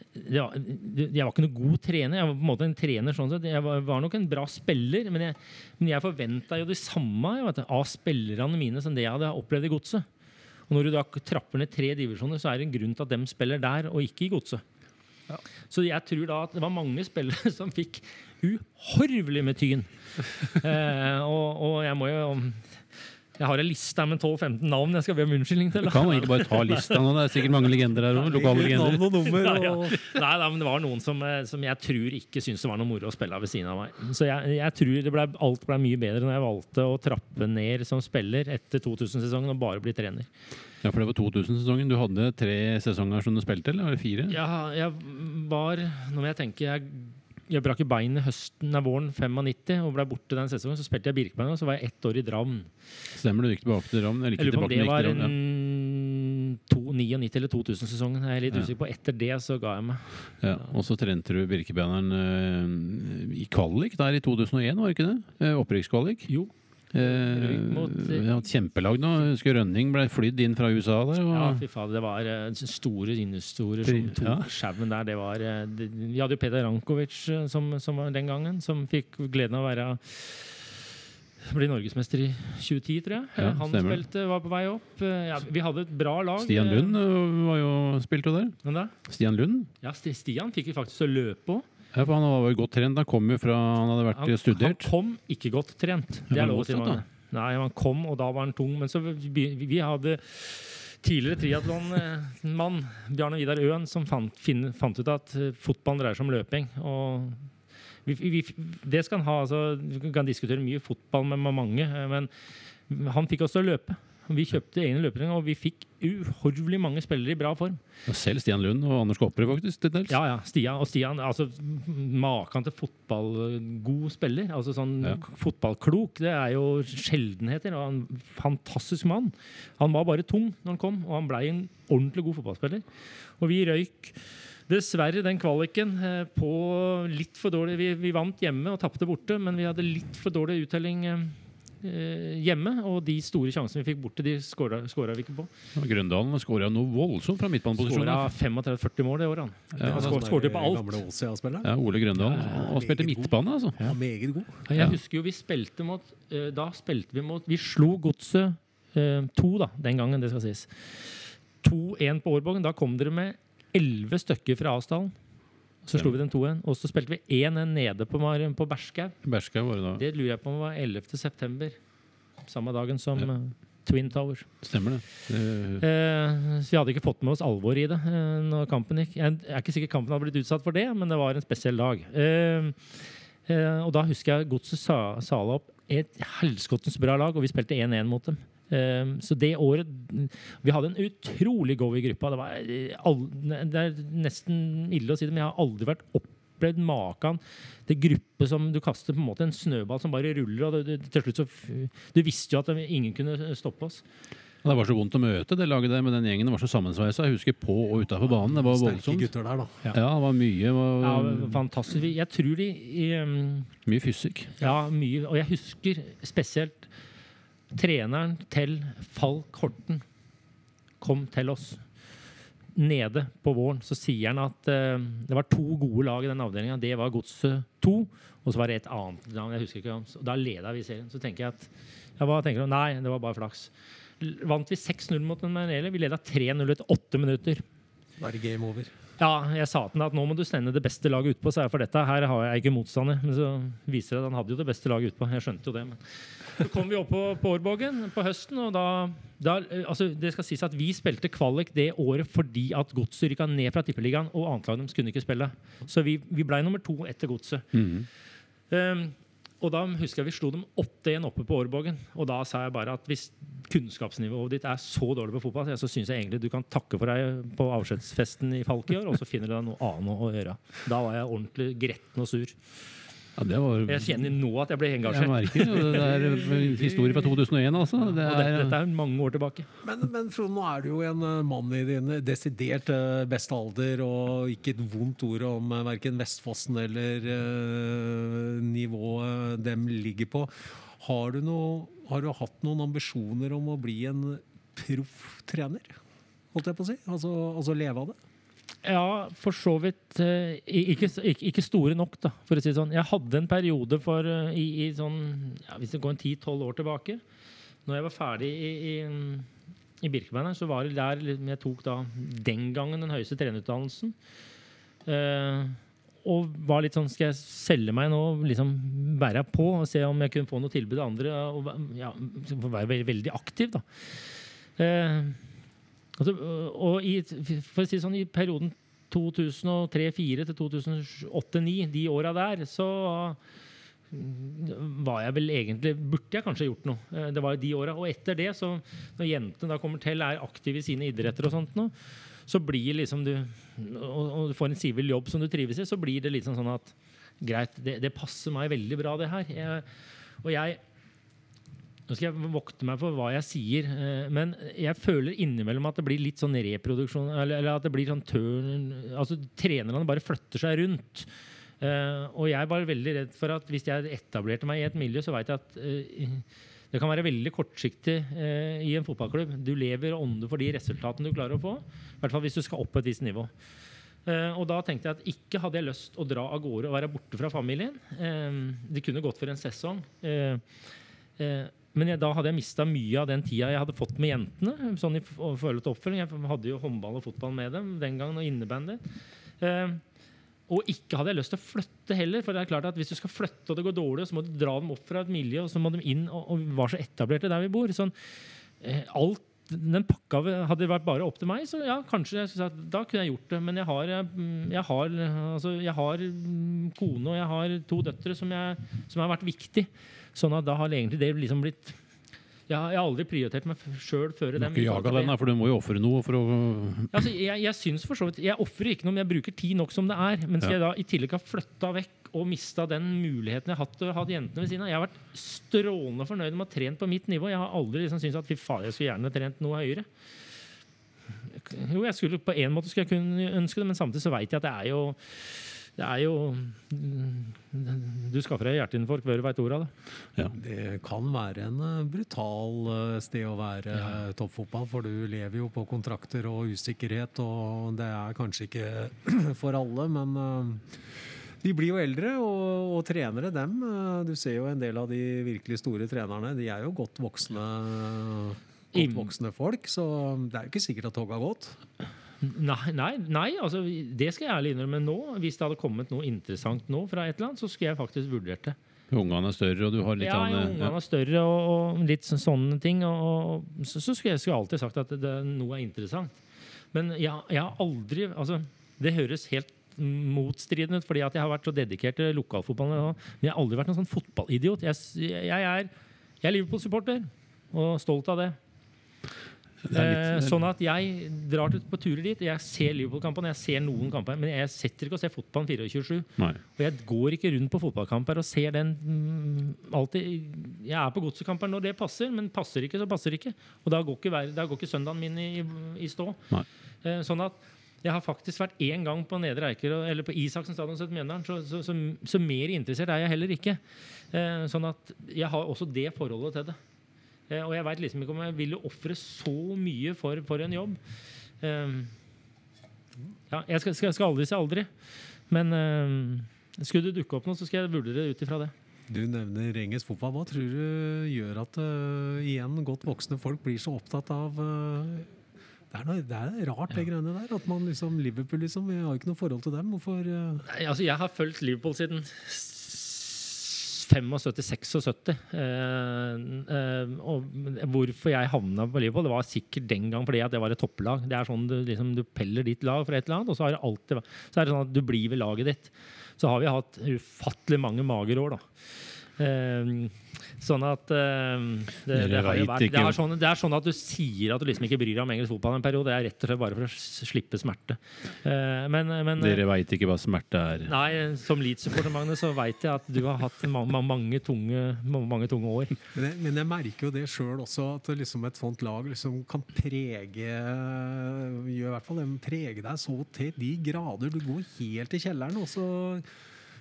det var, jeg var ikke noe god trener. Jeg var på en måte en trener sånn sett. Jeg var, var nok en bra spiller, men jeg, men jeg forventa jo det samme jeg vet, av spillerne mine som det jeg hadde opplevd i godset. Og når du da trapper ned tre divisjoner, så er det en grunn til at de spiller der og ikke i godset. Så jeg tror da at det var mange spillere som fikk uhorvelig med tyn. Eh, og, og jeg må jo Jeg har en liste her med 12-15 navn jeg skal be om unnskyldning til. Du kan egentlig bare ta lista nå. Det er sikkert mange legender her òg. Lokale legender. Navn og nummer. Ja. Og, Nei, nei, men det var noen som, eh, som jeg tror ikke syntes det var noe moro å spille ved siden av meg. Så jeg, jeg tror det ble, alt ble mye bedre når jeg valgte å trappe ned som spiller etter 2000-sesongen og bare bli trener. Ja, for det var 2000-sesongen. Du hadde tre sesonger som du spilte, eller var det fire? Ja, jeg var Nå må jeg tenke jeg, jeg brakk beinet høsten av våren 95 og ble borte den sesongen. Så spilte jeg Birkebeiner, og så var jeg ett år i Drammen. Stemmer du gikk tilbake til Drammen? Eller Jeg lurer på om det var en to- 99 eller 2000-sesongen. Jeg er litt Ja. usikker på. Etter det så ga jeg meg. ja. Og så trente du Birkebeineren eh, i kvalik der i 2001, var det ikke det? Eh, Opprykkskvalik. Jo. Eh, hatt kjempelag nå. Husker Rønning ble flydd inn fra USA der. Og, Ja, fy faen. Det var eh, store investorer som tok ja. sjauen der. Det var, eh, det, vi hadde jo Peter Rankovic eh, som, som var den gangen, som fikk gleden av å være bli norgesmester i 2010, tror jeg. Ja, Han stemmer. spilte, var på vei opp. Eh, Ja, vi hadde et bra lag. Stian eh, Lund eh, var jo, spilte jo der. Stian Lund. Ja, Stian fikk vi faktisk å løpe òg. Ja, for han var jo godt trent. Han kom jo fra Han hadde vært Han, han kom ikke godt trent. Det er lov å si. Nei, han kom, og da var han tung. Men så vi, vi hadde tidligere triatlonmann Bjarne Vidar Øen som fant, finn, fant ut at eh, fotballen dreier seg om løping. Og vi, vi, det skal han ha. Altså, vi kan diskutere mye fotball med mange, eh, men han fikk oss til å løpe. Vi kjøpte egne løpere, og vi fikk uhorvelig mange spillere i bra form. Og Selv Stian Lund og Anders Kopperud, faktisk. til dels. Ja, ja. Stian, og Stian, altså Maken til fotballgod spiller. altså sånn Ja. Fotballklok, det er jo sjeldenheter. og En fantastisk mann. Han var bare tung når han kom, og han blei en ordentlig god fotballspiller. Og vi røyk dessverre den kvaliken eh, på litt for dårlig Vi, vi vant hjemme og tapte borte, men vi hadde litt for dårlig uttelling eh, hjemme. Og de store sjansene vi fikk borte, de skåra vi ikke på. Ja, Grøndalen skåra noe voldsomt fra midtbaneposisjonen. Skåra da. 35-40 mål det året. han. Ja, han skår- skårte jo på alt. Gamle Ja, Ole Grøndalen. Ja, Og spilte midtbane, altså. Ja, meget god. Ja, Jeg husker jo vi spilte mot eh, Da spilte vi mot Vi slo Godset eh, to, da, den gangen, det skal sies. 2-1 på Årbogen. Da kom dere med elleve stykker fra Asdalen. Så slo vi den 2-1. Og så spilte vi 1-1 nede på, på Berskau. Det. Det lurer jeg på om var 11. september. Samme dagen som Ja. eh, Twin Tower. Stemmer det. det. Eh, så vi hadde ikke fått med oss alvoret i det eh, når kampen gikk. Jeg er ikke sikker kampen hadde blitt utsatt for det, men det var en spesiell dag. Eh, eh, og da husker jeg Godset sa, sala opp et helskottens bra lag, og vi spilte 1-1 mot dem. Eh, så det året Vi hadde en utrolig go i gruppa. Det, var, eh, det er nesten ille å si det, men jeg har aldri vært opplevd maken til gruppe som du kaster på en måte en snøball som bare ruller. og det, det, til slutt så Du visste jo at ingen kunne stoppe oss. Det var så vondt å møte det laget der med den gjengen. Det var så sammensveisa. Jeg husker på og utafor banen. Det var Sterke voldsomt. gutter der, da. Ja, det var mye, Var, Ja, fantastisk. Jeg tror de i, um, mye fysikk. Ja, mye. Og jeg husker spesielt treneren til Falk Horten kom til oss nede på våren. Så sier han at eh, det var to gode lag i den avdelinga. Det var Godset 2, og så var det et annet navn. Jeg husker ikke. Så Da leda vi serien. Så tenker jeg at ja, Hva tenker du? Nei, det var bare flaks. Vant vi 6-0 mot Manele. Vi leda 3-0 etter åtte minutter. Da er det game over. Ja, jeg sa til ham at nå må du sende det beste laget utpå, sa jeg, for dette her har jeg ikke motstander. Men så viser det at han hadde jo det beste laget utpå. Jeg skjønte jo det. Men. Så kom vi opp på, på Årbogen på høsten, og da, da altså Det skal sies at vi spilte kvalik det året fordi at Godset rykka ned fra Tippeligaen, og annetlaget deres kunne ikke spille. Så vi, vi blei nummer to etter Godset. Mhm. Um, og da husker jeg vi slo dem 8-1 oppe på Årbogen. Og da sa jeg bare at hvis kunnskapsnivået ditt er så dårlig på fotball, så syns jeg egentlig du kan takke for deg på avskjedsfesten i Falk i år, og så finner du deg noe annet å gjøre. Da var jeg ordentlig gretten og sur. Ja, det var, Jeg kjenner nå at jeg ble engasjert. jeg merker det. Det er historie fra 2001, altså. Det Og dette, er, dette er mange år tilbake. Men, men Frode, nå er du jo en eh, mann i din desidert eh, beste alder, og ikke et vondt ord om uh, verken Vestfossen eller uh, nivået dem ligger på. Har du, noe, har du hatt noen ambisjoner om å bli en proff trener? Holdt jeg på å si? Altså, altså leve av det? Ja, for så vidt eh, ikke, ikke, ikke store nok, da, for å si det sånn. Jeg hadde en periode for eh, i, i sånn ja, Hvis det går en 10-12 år tilbake, når jeg var ferdig i, i, i Birkebeiner, så var det der liksom jeg tok da den gangen den høyeste trenerutdannelsen. Eh, og var litt sånn Skal jeg selge meg nå, liksom være på og se om jeg kunne få noe tilbud av andre? Og ja, være veldig, aktiv, da. Eh, Altså, og i, for å si sånn, i perioden 2003-2004 til 2008-2009, de åra der, så mm, var jeg vel egentlig Burde jeg kanskje gjort noe. Eh, Det var de åra. Og etter det, så når jentene da kommer til, er aktive i sine idretter og sånt nå, så blir liksom du og du får en sivil jobb som du trives i, så blir det liksom sånn at Greit, det, det passer meg veldig bra, det her. Jeg, og jeg nå skal jeg vokte meg for hva jeg sier, eh, men jeg føler innimellom at det blir litt sånn reproduksjon Eller, at det blir sånn turn Altså trenerne bare flytter seg rundt. Eh, og jeg var veldig redd for at hvis jeg etablerte meg i et miljø, så veit jeg at eh, det kan være veldig kortsiktig i en fotballklubb. Du lever og ånder for de resultatene du klarer å få. I hvert fall hvis du skal opp på et visst nivå. Eh, og da tenkte jeg at ikke hadde jeg lyst å dra av gårde og være borte fra familien. Eh, det kunne gått for en sesong. Eh, men jeg, da hadde jeg mista mye av den tida jeg hadde fått med jentene. sånn i forhold til oppfølging. Jeg hadde jo håndball og fotball med dem den gangen, og innebandy. Eh, og ikke hadde jeg lyst til å flytte heller. For det er klart at hvis du skal flytte og det går dårlig, så må du dra dem opp fra et miljø, og så må de inn og, og var så etablerte der vi bor. Sånn, eh, alt den pakka hadde det vært bare opp til meg, så ja, kanskje jeg da kunne jeg gjort det. Men jeg har, eh, jeg har, altså, jeg har mm, kone og jeg har to døtre som, som har vært viktig. Sånn at da har egentlig det liksom blitt Jeg har, jeg har aldri prioritert meg sjøl før du må ikke jage den, for du må jo ofre noe for å Altså, jeg, jeg syns for så vidt Jeg ofrer ikke noe, men jeg bruker tid nok som det er. Men skal Ja. jeg da i tillegg ha flytta vekk og mista den muligheten jeg har hatt til å ha jentene ved siden av Jeg har vært strålende fornøyd med å ha trent på mitt nivå. Jeg har aldri liksom syntes at fy faen, jeg skulle gjerne trent noe høyere. Jo, jeg skulle på en måte skulle jeg kunne ønske det, men samtidig så veit jeg at det er jo det er jo Du skaffer deg hjerteinfarkt før du veit ordet av det. Det kan være en eh, brutal eh, sted å være ja. toppfotball, for du lever jo på kontrakter og usikkerhet, og det er kanskje ikke for alle, men eh, de blir jo eldre, og, og trenere, dem eh, Du ser jo en del av de virkelig store trenerne, de er jo godt voksne Godt voksne folk, så det er jo ikke sikkert at toget har gått. Nei, nei, nei altså, det skal jeg ærlig innrømme nå. Hvis det hadde kommet noe interessant nå fra et eller annet, så skulle jeg faktisk vurdert det. Ungene er større, og du har litt ja, jo, eh, ungene er større og, og litt sånne ting. Og, og så, så skulle jeg skulle alltid sagt at det, noe er interessant. Men jeg, jeg har aldri altså, Det høres helt motstridende ut, fordi at jeg har vært så dedikert til lokalfotballen. Men jeg har aldri vært noen sånn fotballidiot. Jeg, jeg, jeg, er, er Liverpool-supporter og stolt av det. Litt- Eh, sånn at jeg drar til, på turer dit. Jeg ser Liverpool-kampene, jeg ser noen kamper, men jeg setter ikke og ser fotballen 24-7. Og jeg går ikke rundt på fotballkamper og ser den mm, alltid Jeg er på godsekamper når det passer, men passer ikke, så passer ikke. Og da går ikke, hver- da går ikke søndagen min i, i stå. Eh, sånn at jeg har faktisk vært én gang på Nedre Eiker eller på Isaksen stadion så, så, så, så mer interessert er jeg heller ikke. Eh, sånn at jeg har også det forholdet til det. Eh, og jeg veit liksom ikke om jeg ville ofre så mye for, for en jobb. Eh, ja, jeg skal, skal, skal aldri si aldri. Men eh, skulle det dukke opp noe, så skal jeg vurdere det ut ifra det. Du nevner engelsk fotball. Hva tror du gjør at uh, igjen godt voksne folk blir så opptatt av uh, det, er noe, det er rart, det greiene der. At man liksom Liverpool, liksom. Vi har jo ikke noe forhold til dem. Hvorfor uh... Nei, altså jeg har fulgt Liverpool siden 75-76. Eh, og hvorfor jeg havna på Liverpool, det var sikkert den gang fordi at det var et topplag. Det er sånn Du, liksom, du peller ditt lag fra et eller annet, og så, har det alltid, så er det sånn at du blir ved laget ditt. Så har vi hatt ufattelig mange magerår, da. Eh, sånn at eh, det, det, har jo vært, det, er sånn, det er sånn at du sier at du liksom ikke bryr deg om engelsk fotball en periode. Det er rett og slett bare for å slippe smerte. Eh, men, men Dere veit ikke hva smerte er. Nei, som Leeds-supporter, Magne, så veit jeg at du har hatt ma ma mange, tunge, ma mange tunge år. Men jeg, men jeg merker jo det sjøl også, at liksom et sånt lag liksom kan prege gjør i hvert fall det, prege deg så til de grader. Du går helt i kjelleren, og så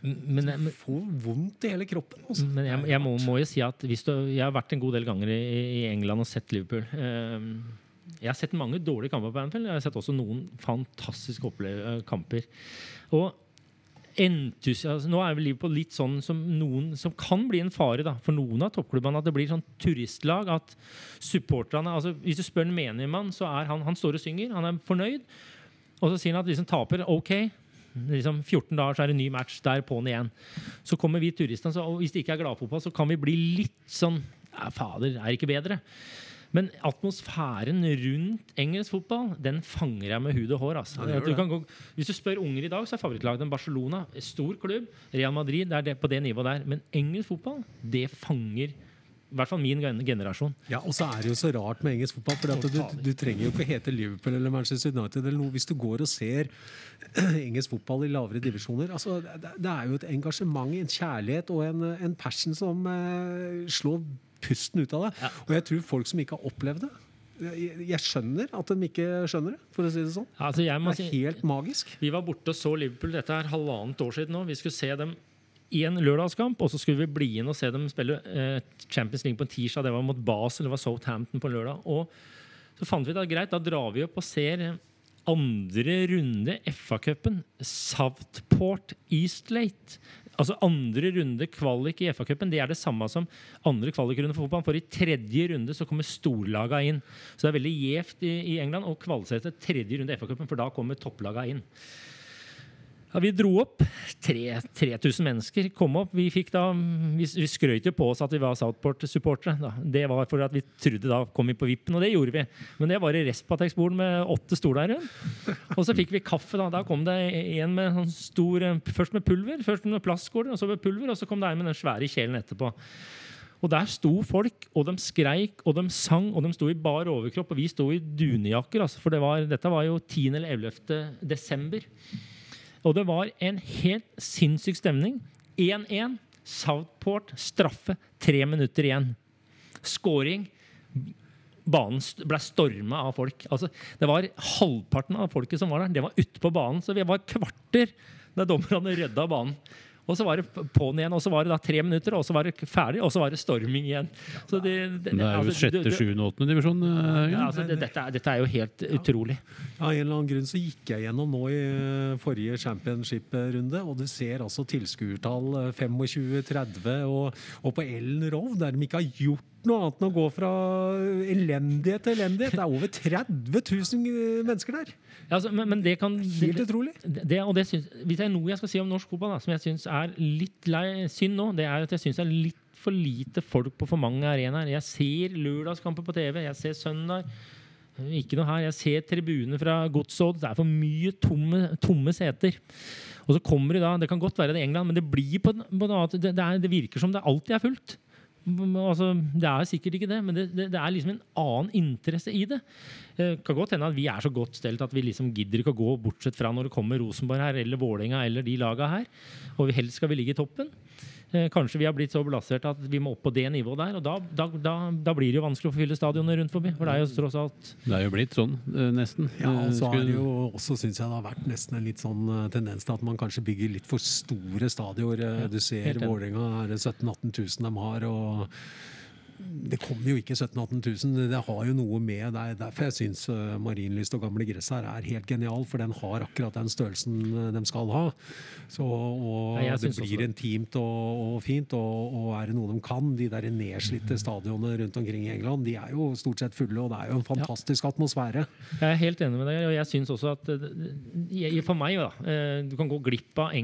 Men, men, får vondt i hele kroppen. Også. Men jeg, jeg må, må jo si at hvis du, jeg har vært en god del ganger i, i England og sett Liverpool. Eh, jeg har sett mange dårlige kamper på Anfield. Jeg har sett også noen fantastiske opple- kamper. Og entusiasme Nå er vel Liverpool litt sånn som noen som kan bli en fare da, for noen av toppklubbene. At det blir sånn turistlag. At supporterne altså Hvis du spør en menigmann, så er han, han står og synger. Han er fornøyd. Og så sier han at de som taper, OK. Liksom 14 dager så er det en ny match. Der på'n igjen. Så kommer vi turistene, så, og hvis det ikke er gladfotball, så kan vi bli litt sånn ja, Fader, er ikke bedre? Men atmosfæren rundt engelsk fotball den fanger jeg med hud og hår. Altså. Ja, du kan gå, hvis du spør unger i dag, så er favorittlaget dem Barcelona. Stor klubb. Real Madrid det er det, på det nivået der. Men engelsk fotball, det fanger i hvert fall min generasjon. Ja, og så er det jo så rart med engelsk fotball. For at du, du trenger jo ikke å hete Liverpool eller Manchester United eller noe hvis du går og ser engelsk fotball i lavere divisjoner. Altså, det, er jo et engasjement, en kjærlighet og en, en passion som eh, slår pusten ut av deg. Og jeg tror folk som ikke har opplevd det jeg, skjønner at de ikke skjønner det, for å si det sånn. Altså, Det er helt magisk. vi var borte og så Liverpool dette er halvannet år siden nå. Vi skulle se dem i en lørdagskamp, og så skulle vi bli inn og se dem spille eh, Champions League på en tirsdag. Det var mot Basel, det var Southampton på lørdag. Og så fant vi det greit, da drar vi opp og ser andre runde FA-cupen. Southport Eastlate. Altså andre runde kvalik i FA-cupen. Det er det samme som andre kvalikrunde for fotball. For i tredje runde så kommer storlaga inn. Så det er veldig gjevt i, i England å kvalifisere til tredje runde i FA-cupen, for da kommer topplaga inn. Ja, vi dro opp. Tre- 3000 mennesker kom opp. Vi, fikk da, vi, vi skrøt jo på oss at vi var Southport-supportere. Det var for at vi trodde da kom vi på vippen, og det gjorde vi. Men det var i Respatex-bord med åtte stoler. Og så fikk vi kaffe. Da Da kom det en med sånn stor eh, Først med pulver, først med plastskåler, og så med pulver, og så kom det en med den svære kjelen etterpå. Og der sto folk, og de skreik, og de sang, og de sto i bar overkropp, og vi sto i dunjakker. Altså, for det var, dette var jo 10. eller 11. desember. Og det var en helt sinnssyk stemning. 1-1. Southport straffe. Tre minutter igjen. Skåring. Banen ble storma av folk. Altså, det var Halvparten av folket som var der, det var ute på banen. Så vi var kvarter da dommerne rydda banen. Og så var det på'n igjen, og så var det da tre minutter, og så var det ferdig, og så var det storming igjen. Så det, det, Det er jo altså, sjette, sjuende, åttende divisjon. eh, Ja, altså, det, dette, er, dette er jo helt utrolig. Av en eller annen grunn så gikk jeg gjennom nå i eh, forrige championship-runde, og du ser altså tilskuertall eh, 25-30, og, og på Ellen Rov, der de ikke har gjort noe annet enn å gå fra elendighet til elendighet. Det er over 30 000 mennesker der. Ja, altså, men, men det kan Helt utrolig. det, det, og det synes, Hvis det er noe jeg skal si om norsk fotball som jeg syns er litt lei, synd nå, det er at jeg syns det er litt for lite folk på for mange arenaer. Jeg ser lørdagskamper på TV, jeg ser søndag. Ikke noe her. Jeg ser tribuner fra Godsodd. Det er for mye tomme, tomme seter. Og så kommer det da, Det kan godt være det er England, men det blir på, på noe annet. det, det, er, det virker som det alltid er fullt. Altså, det er sikkert ikke det, men det, det, det er liksom en annen interesse i det. Det kan godt hende at vi er så godt stelt at vi liksom gidder ikke å gå bortsett fra når det kommer Rosenborg her, eller Vålerenga eller de laga her. Og helst skal vi ligge i toppen. Eh, Kanskje vi har blitt så belastert at vi må opp på det nivået der. Og da, da, da, da blir det jo vanskelig å fylle stadionet rundt forbi. For det er jo tross alt Det er jo blitt sånn, eh, nesten. Ja, og så har er det jo også, synes jeg det har vært nesten en litt sånn eh, tendens til at man kanskje bygger litt for store stadioner. Eh, Du ser. Vålerenga er det 17 000-18 000 de har, og det kommer jo ikke 17 000-18 000. Det har jo noe med det. er Derfor jeg syns uh, Marienlyst og Gamle Gress her er helt genial, for den har akkurat den størrelsen eh, de skal ha. Så, og Ja, det blir det. intimt og, og fint, og, og er det noe de kan De der nedslitte stadionene rundt omkring i England, de er jo stort sett fulle, og det er jo en fantastisk atmosfære. Jeg er helt enig med deg, og jeg syns også at eh, For meg, da. eh, Du kan gå glipp av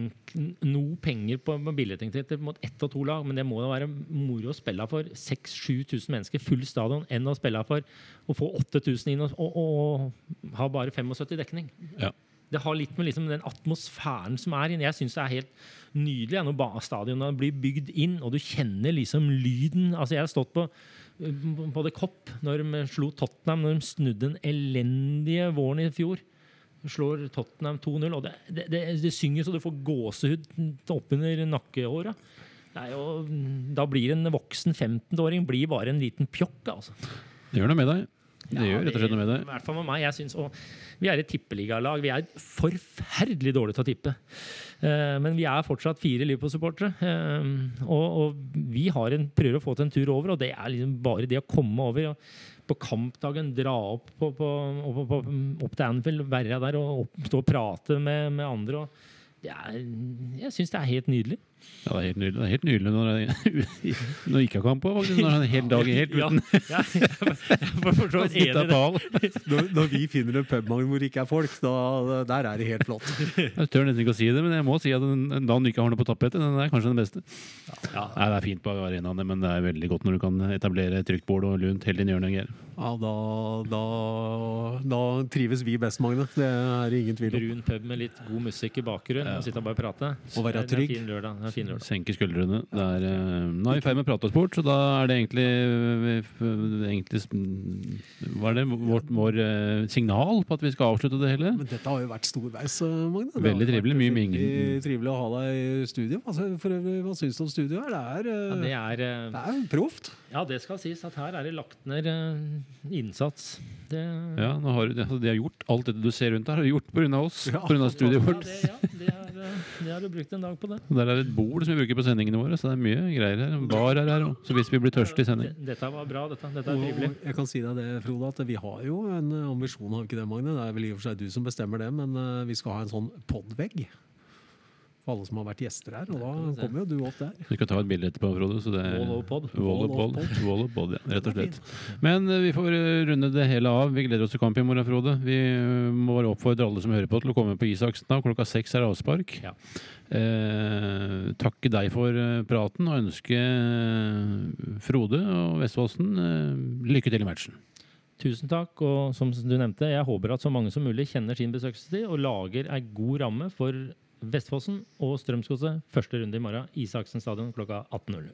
noe penger på billettinntekter mot ett og to lag, men det må da være moro å spille for 6000-7000 mennesker, full stadion, enn å spille for å få 8000 inn og, og, og ha bare 75 dekning. Ja. det har litt med liksom den atmosfæren som er inne. Jeg syns det er helt nydelig ja, når stadionet blir bygd inn, og du kjenner liksom lyden. Altså, jeg har stått på på The Cop når de slo Tottenham, når de snudde den elendige våren i fjor. Slår Tottenham 2-0, og det, det, det, det synger så du får gåsehud oppunder nakkehåra. Det og da blir en voksen 15-åring blir bare en liten pjokk, altså. Det gjør noe med deg. Det Ja, gjør rett og slett noe med I deg. hvert fall med meg. Jeg synes, og vi er et tippeligalag. Vi er forferdelig dårlige til å tippe. Eh, men vi er fortsatt fire Liverpool-supportere. Eh, og, og vi har en, prøver å få til en tur over, og det er liksom bare det å komme over. Og på kampdagen dra opp, på, på, opp, opp, til Anfield, være der og opp, stå og prate med, med andre. Og det er, jeg syns det er helt nydelig. Ja, det er helt nydelig. Det er helt nydelig når, det, når ikke har kamp på, faktisk. Når er en hel dag helt uten ja, jeg jeg, enig. Når, når vi finner en pubmagn hvor det ikke er folk, da, der er det helt flott. Jeg tør nesten ikke å si det, men jeg må si at den, dagen du ikke har noe på tapetet, den er kanskje den beste. Ja. Nei, det er fint på arenaene, men det er veldig godt når du kan etablere trygt bål og lunt helt inn i hjørnet. Ja, da, da, da trives vi best, Magne. Det er det ingen tvil om. Brun pub med litt god musikk i bakgrunnen og sitte og bare prate. Og være trygg. Det er en fin lørdag. Fin lørdag. Senker skuldrene. Det er, eh, nå er vi i ferd med å prate oss bort, så da er det egentlig, egentlig Hva er det? Vårt, vår eh, signal på at vi skal avslutte det hele? Men dette har jo vært storveis, eh, Magne. Det Veldig trivelig, mye mingling. Trivelig å ha deg i studio. Altså, for øvrig, hva syns du om studio her? Det er, Ja, det er, det er proft. ja, det skal sies at her er det lagt ned innsats. Det, Ja, nå har, altså, De har gjort alt dette du ser rundt her, har de gjort pga. oss. Ja. På grunn av studioet Ja, vårt. det, ja, det, er, eh, det har du brukt en dag på det. Og Der er et bord som vi bruker på sendingene våre, så det er mye greier her. Bar er her òg, så hvis vi blir tørste i sending Dette var bra. Dette, dette er trivelig. Jeg kan si deg det, Frode, at vi har jo en eh, ambisjon, har vi ikke det, Magne? Det er vel i og for seg du som bestemmer det, men eh, vi skal ha en sånn podvegg. For alle som har vært gjester her, og da kommer jo du opp der. Vi skal ta et bilde etterpå, Frode. Så det er of pod. Wall of Wall of pod. Wall of pod, ja, rett og slett. Men eh, vi får eh, runde det hele av. Vi gleder oss til kamp i morgen, Frode. Vi eh, må bare oppfordre alle som hører på, til å komme på Isaksen. da. Klokka seks er avspark. Ja. Eh, takke deg for praten og ønske Frode og Vestfossen eh, lykke til i matchen. Tusen takk. Og som du nevnte, jeg håper at så mange som mulig kjenner sin besøkelsestid og lager ei god ramme for Vestfossen og Strømsgodset første runde i morgen. Isaksen stadion klokka 18.00.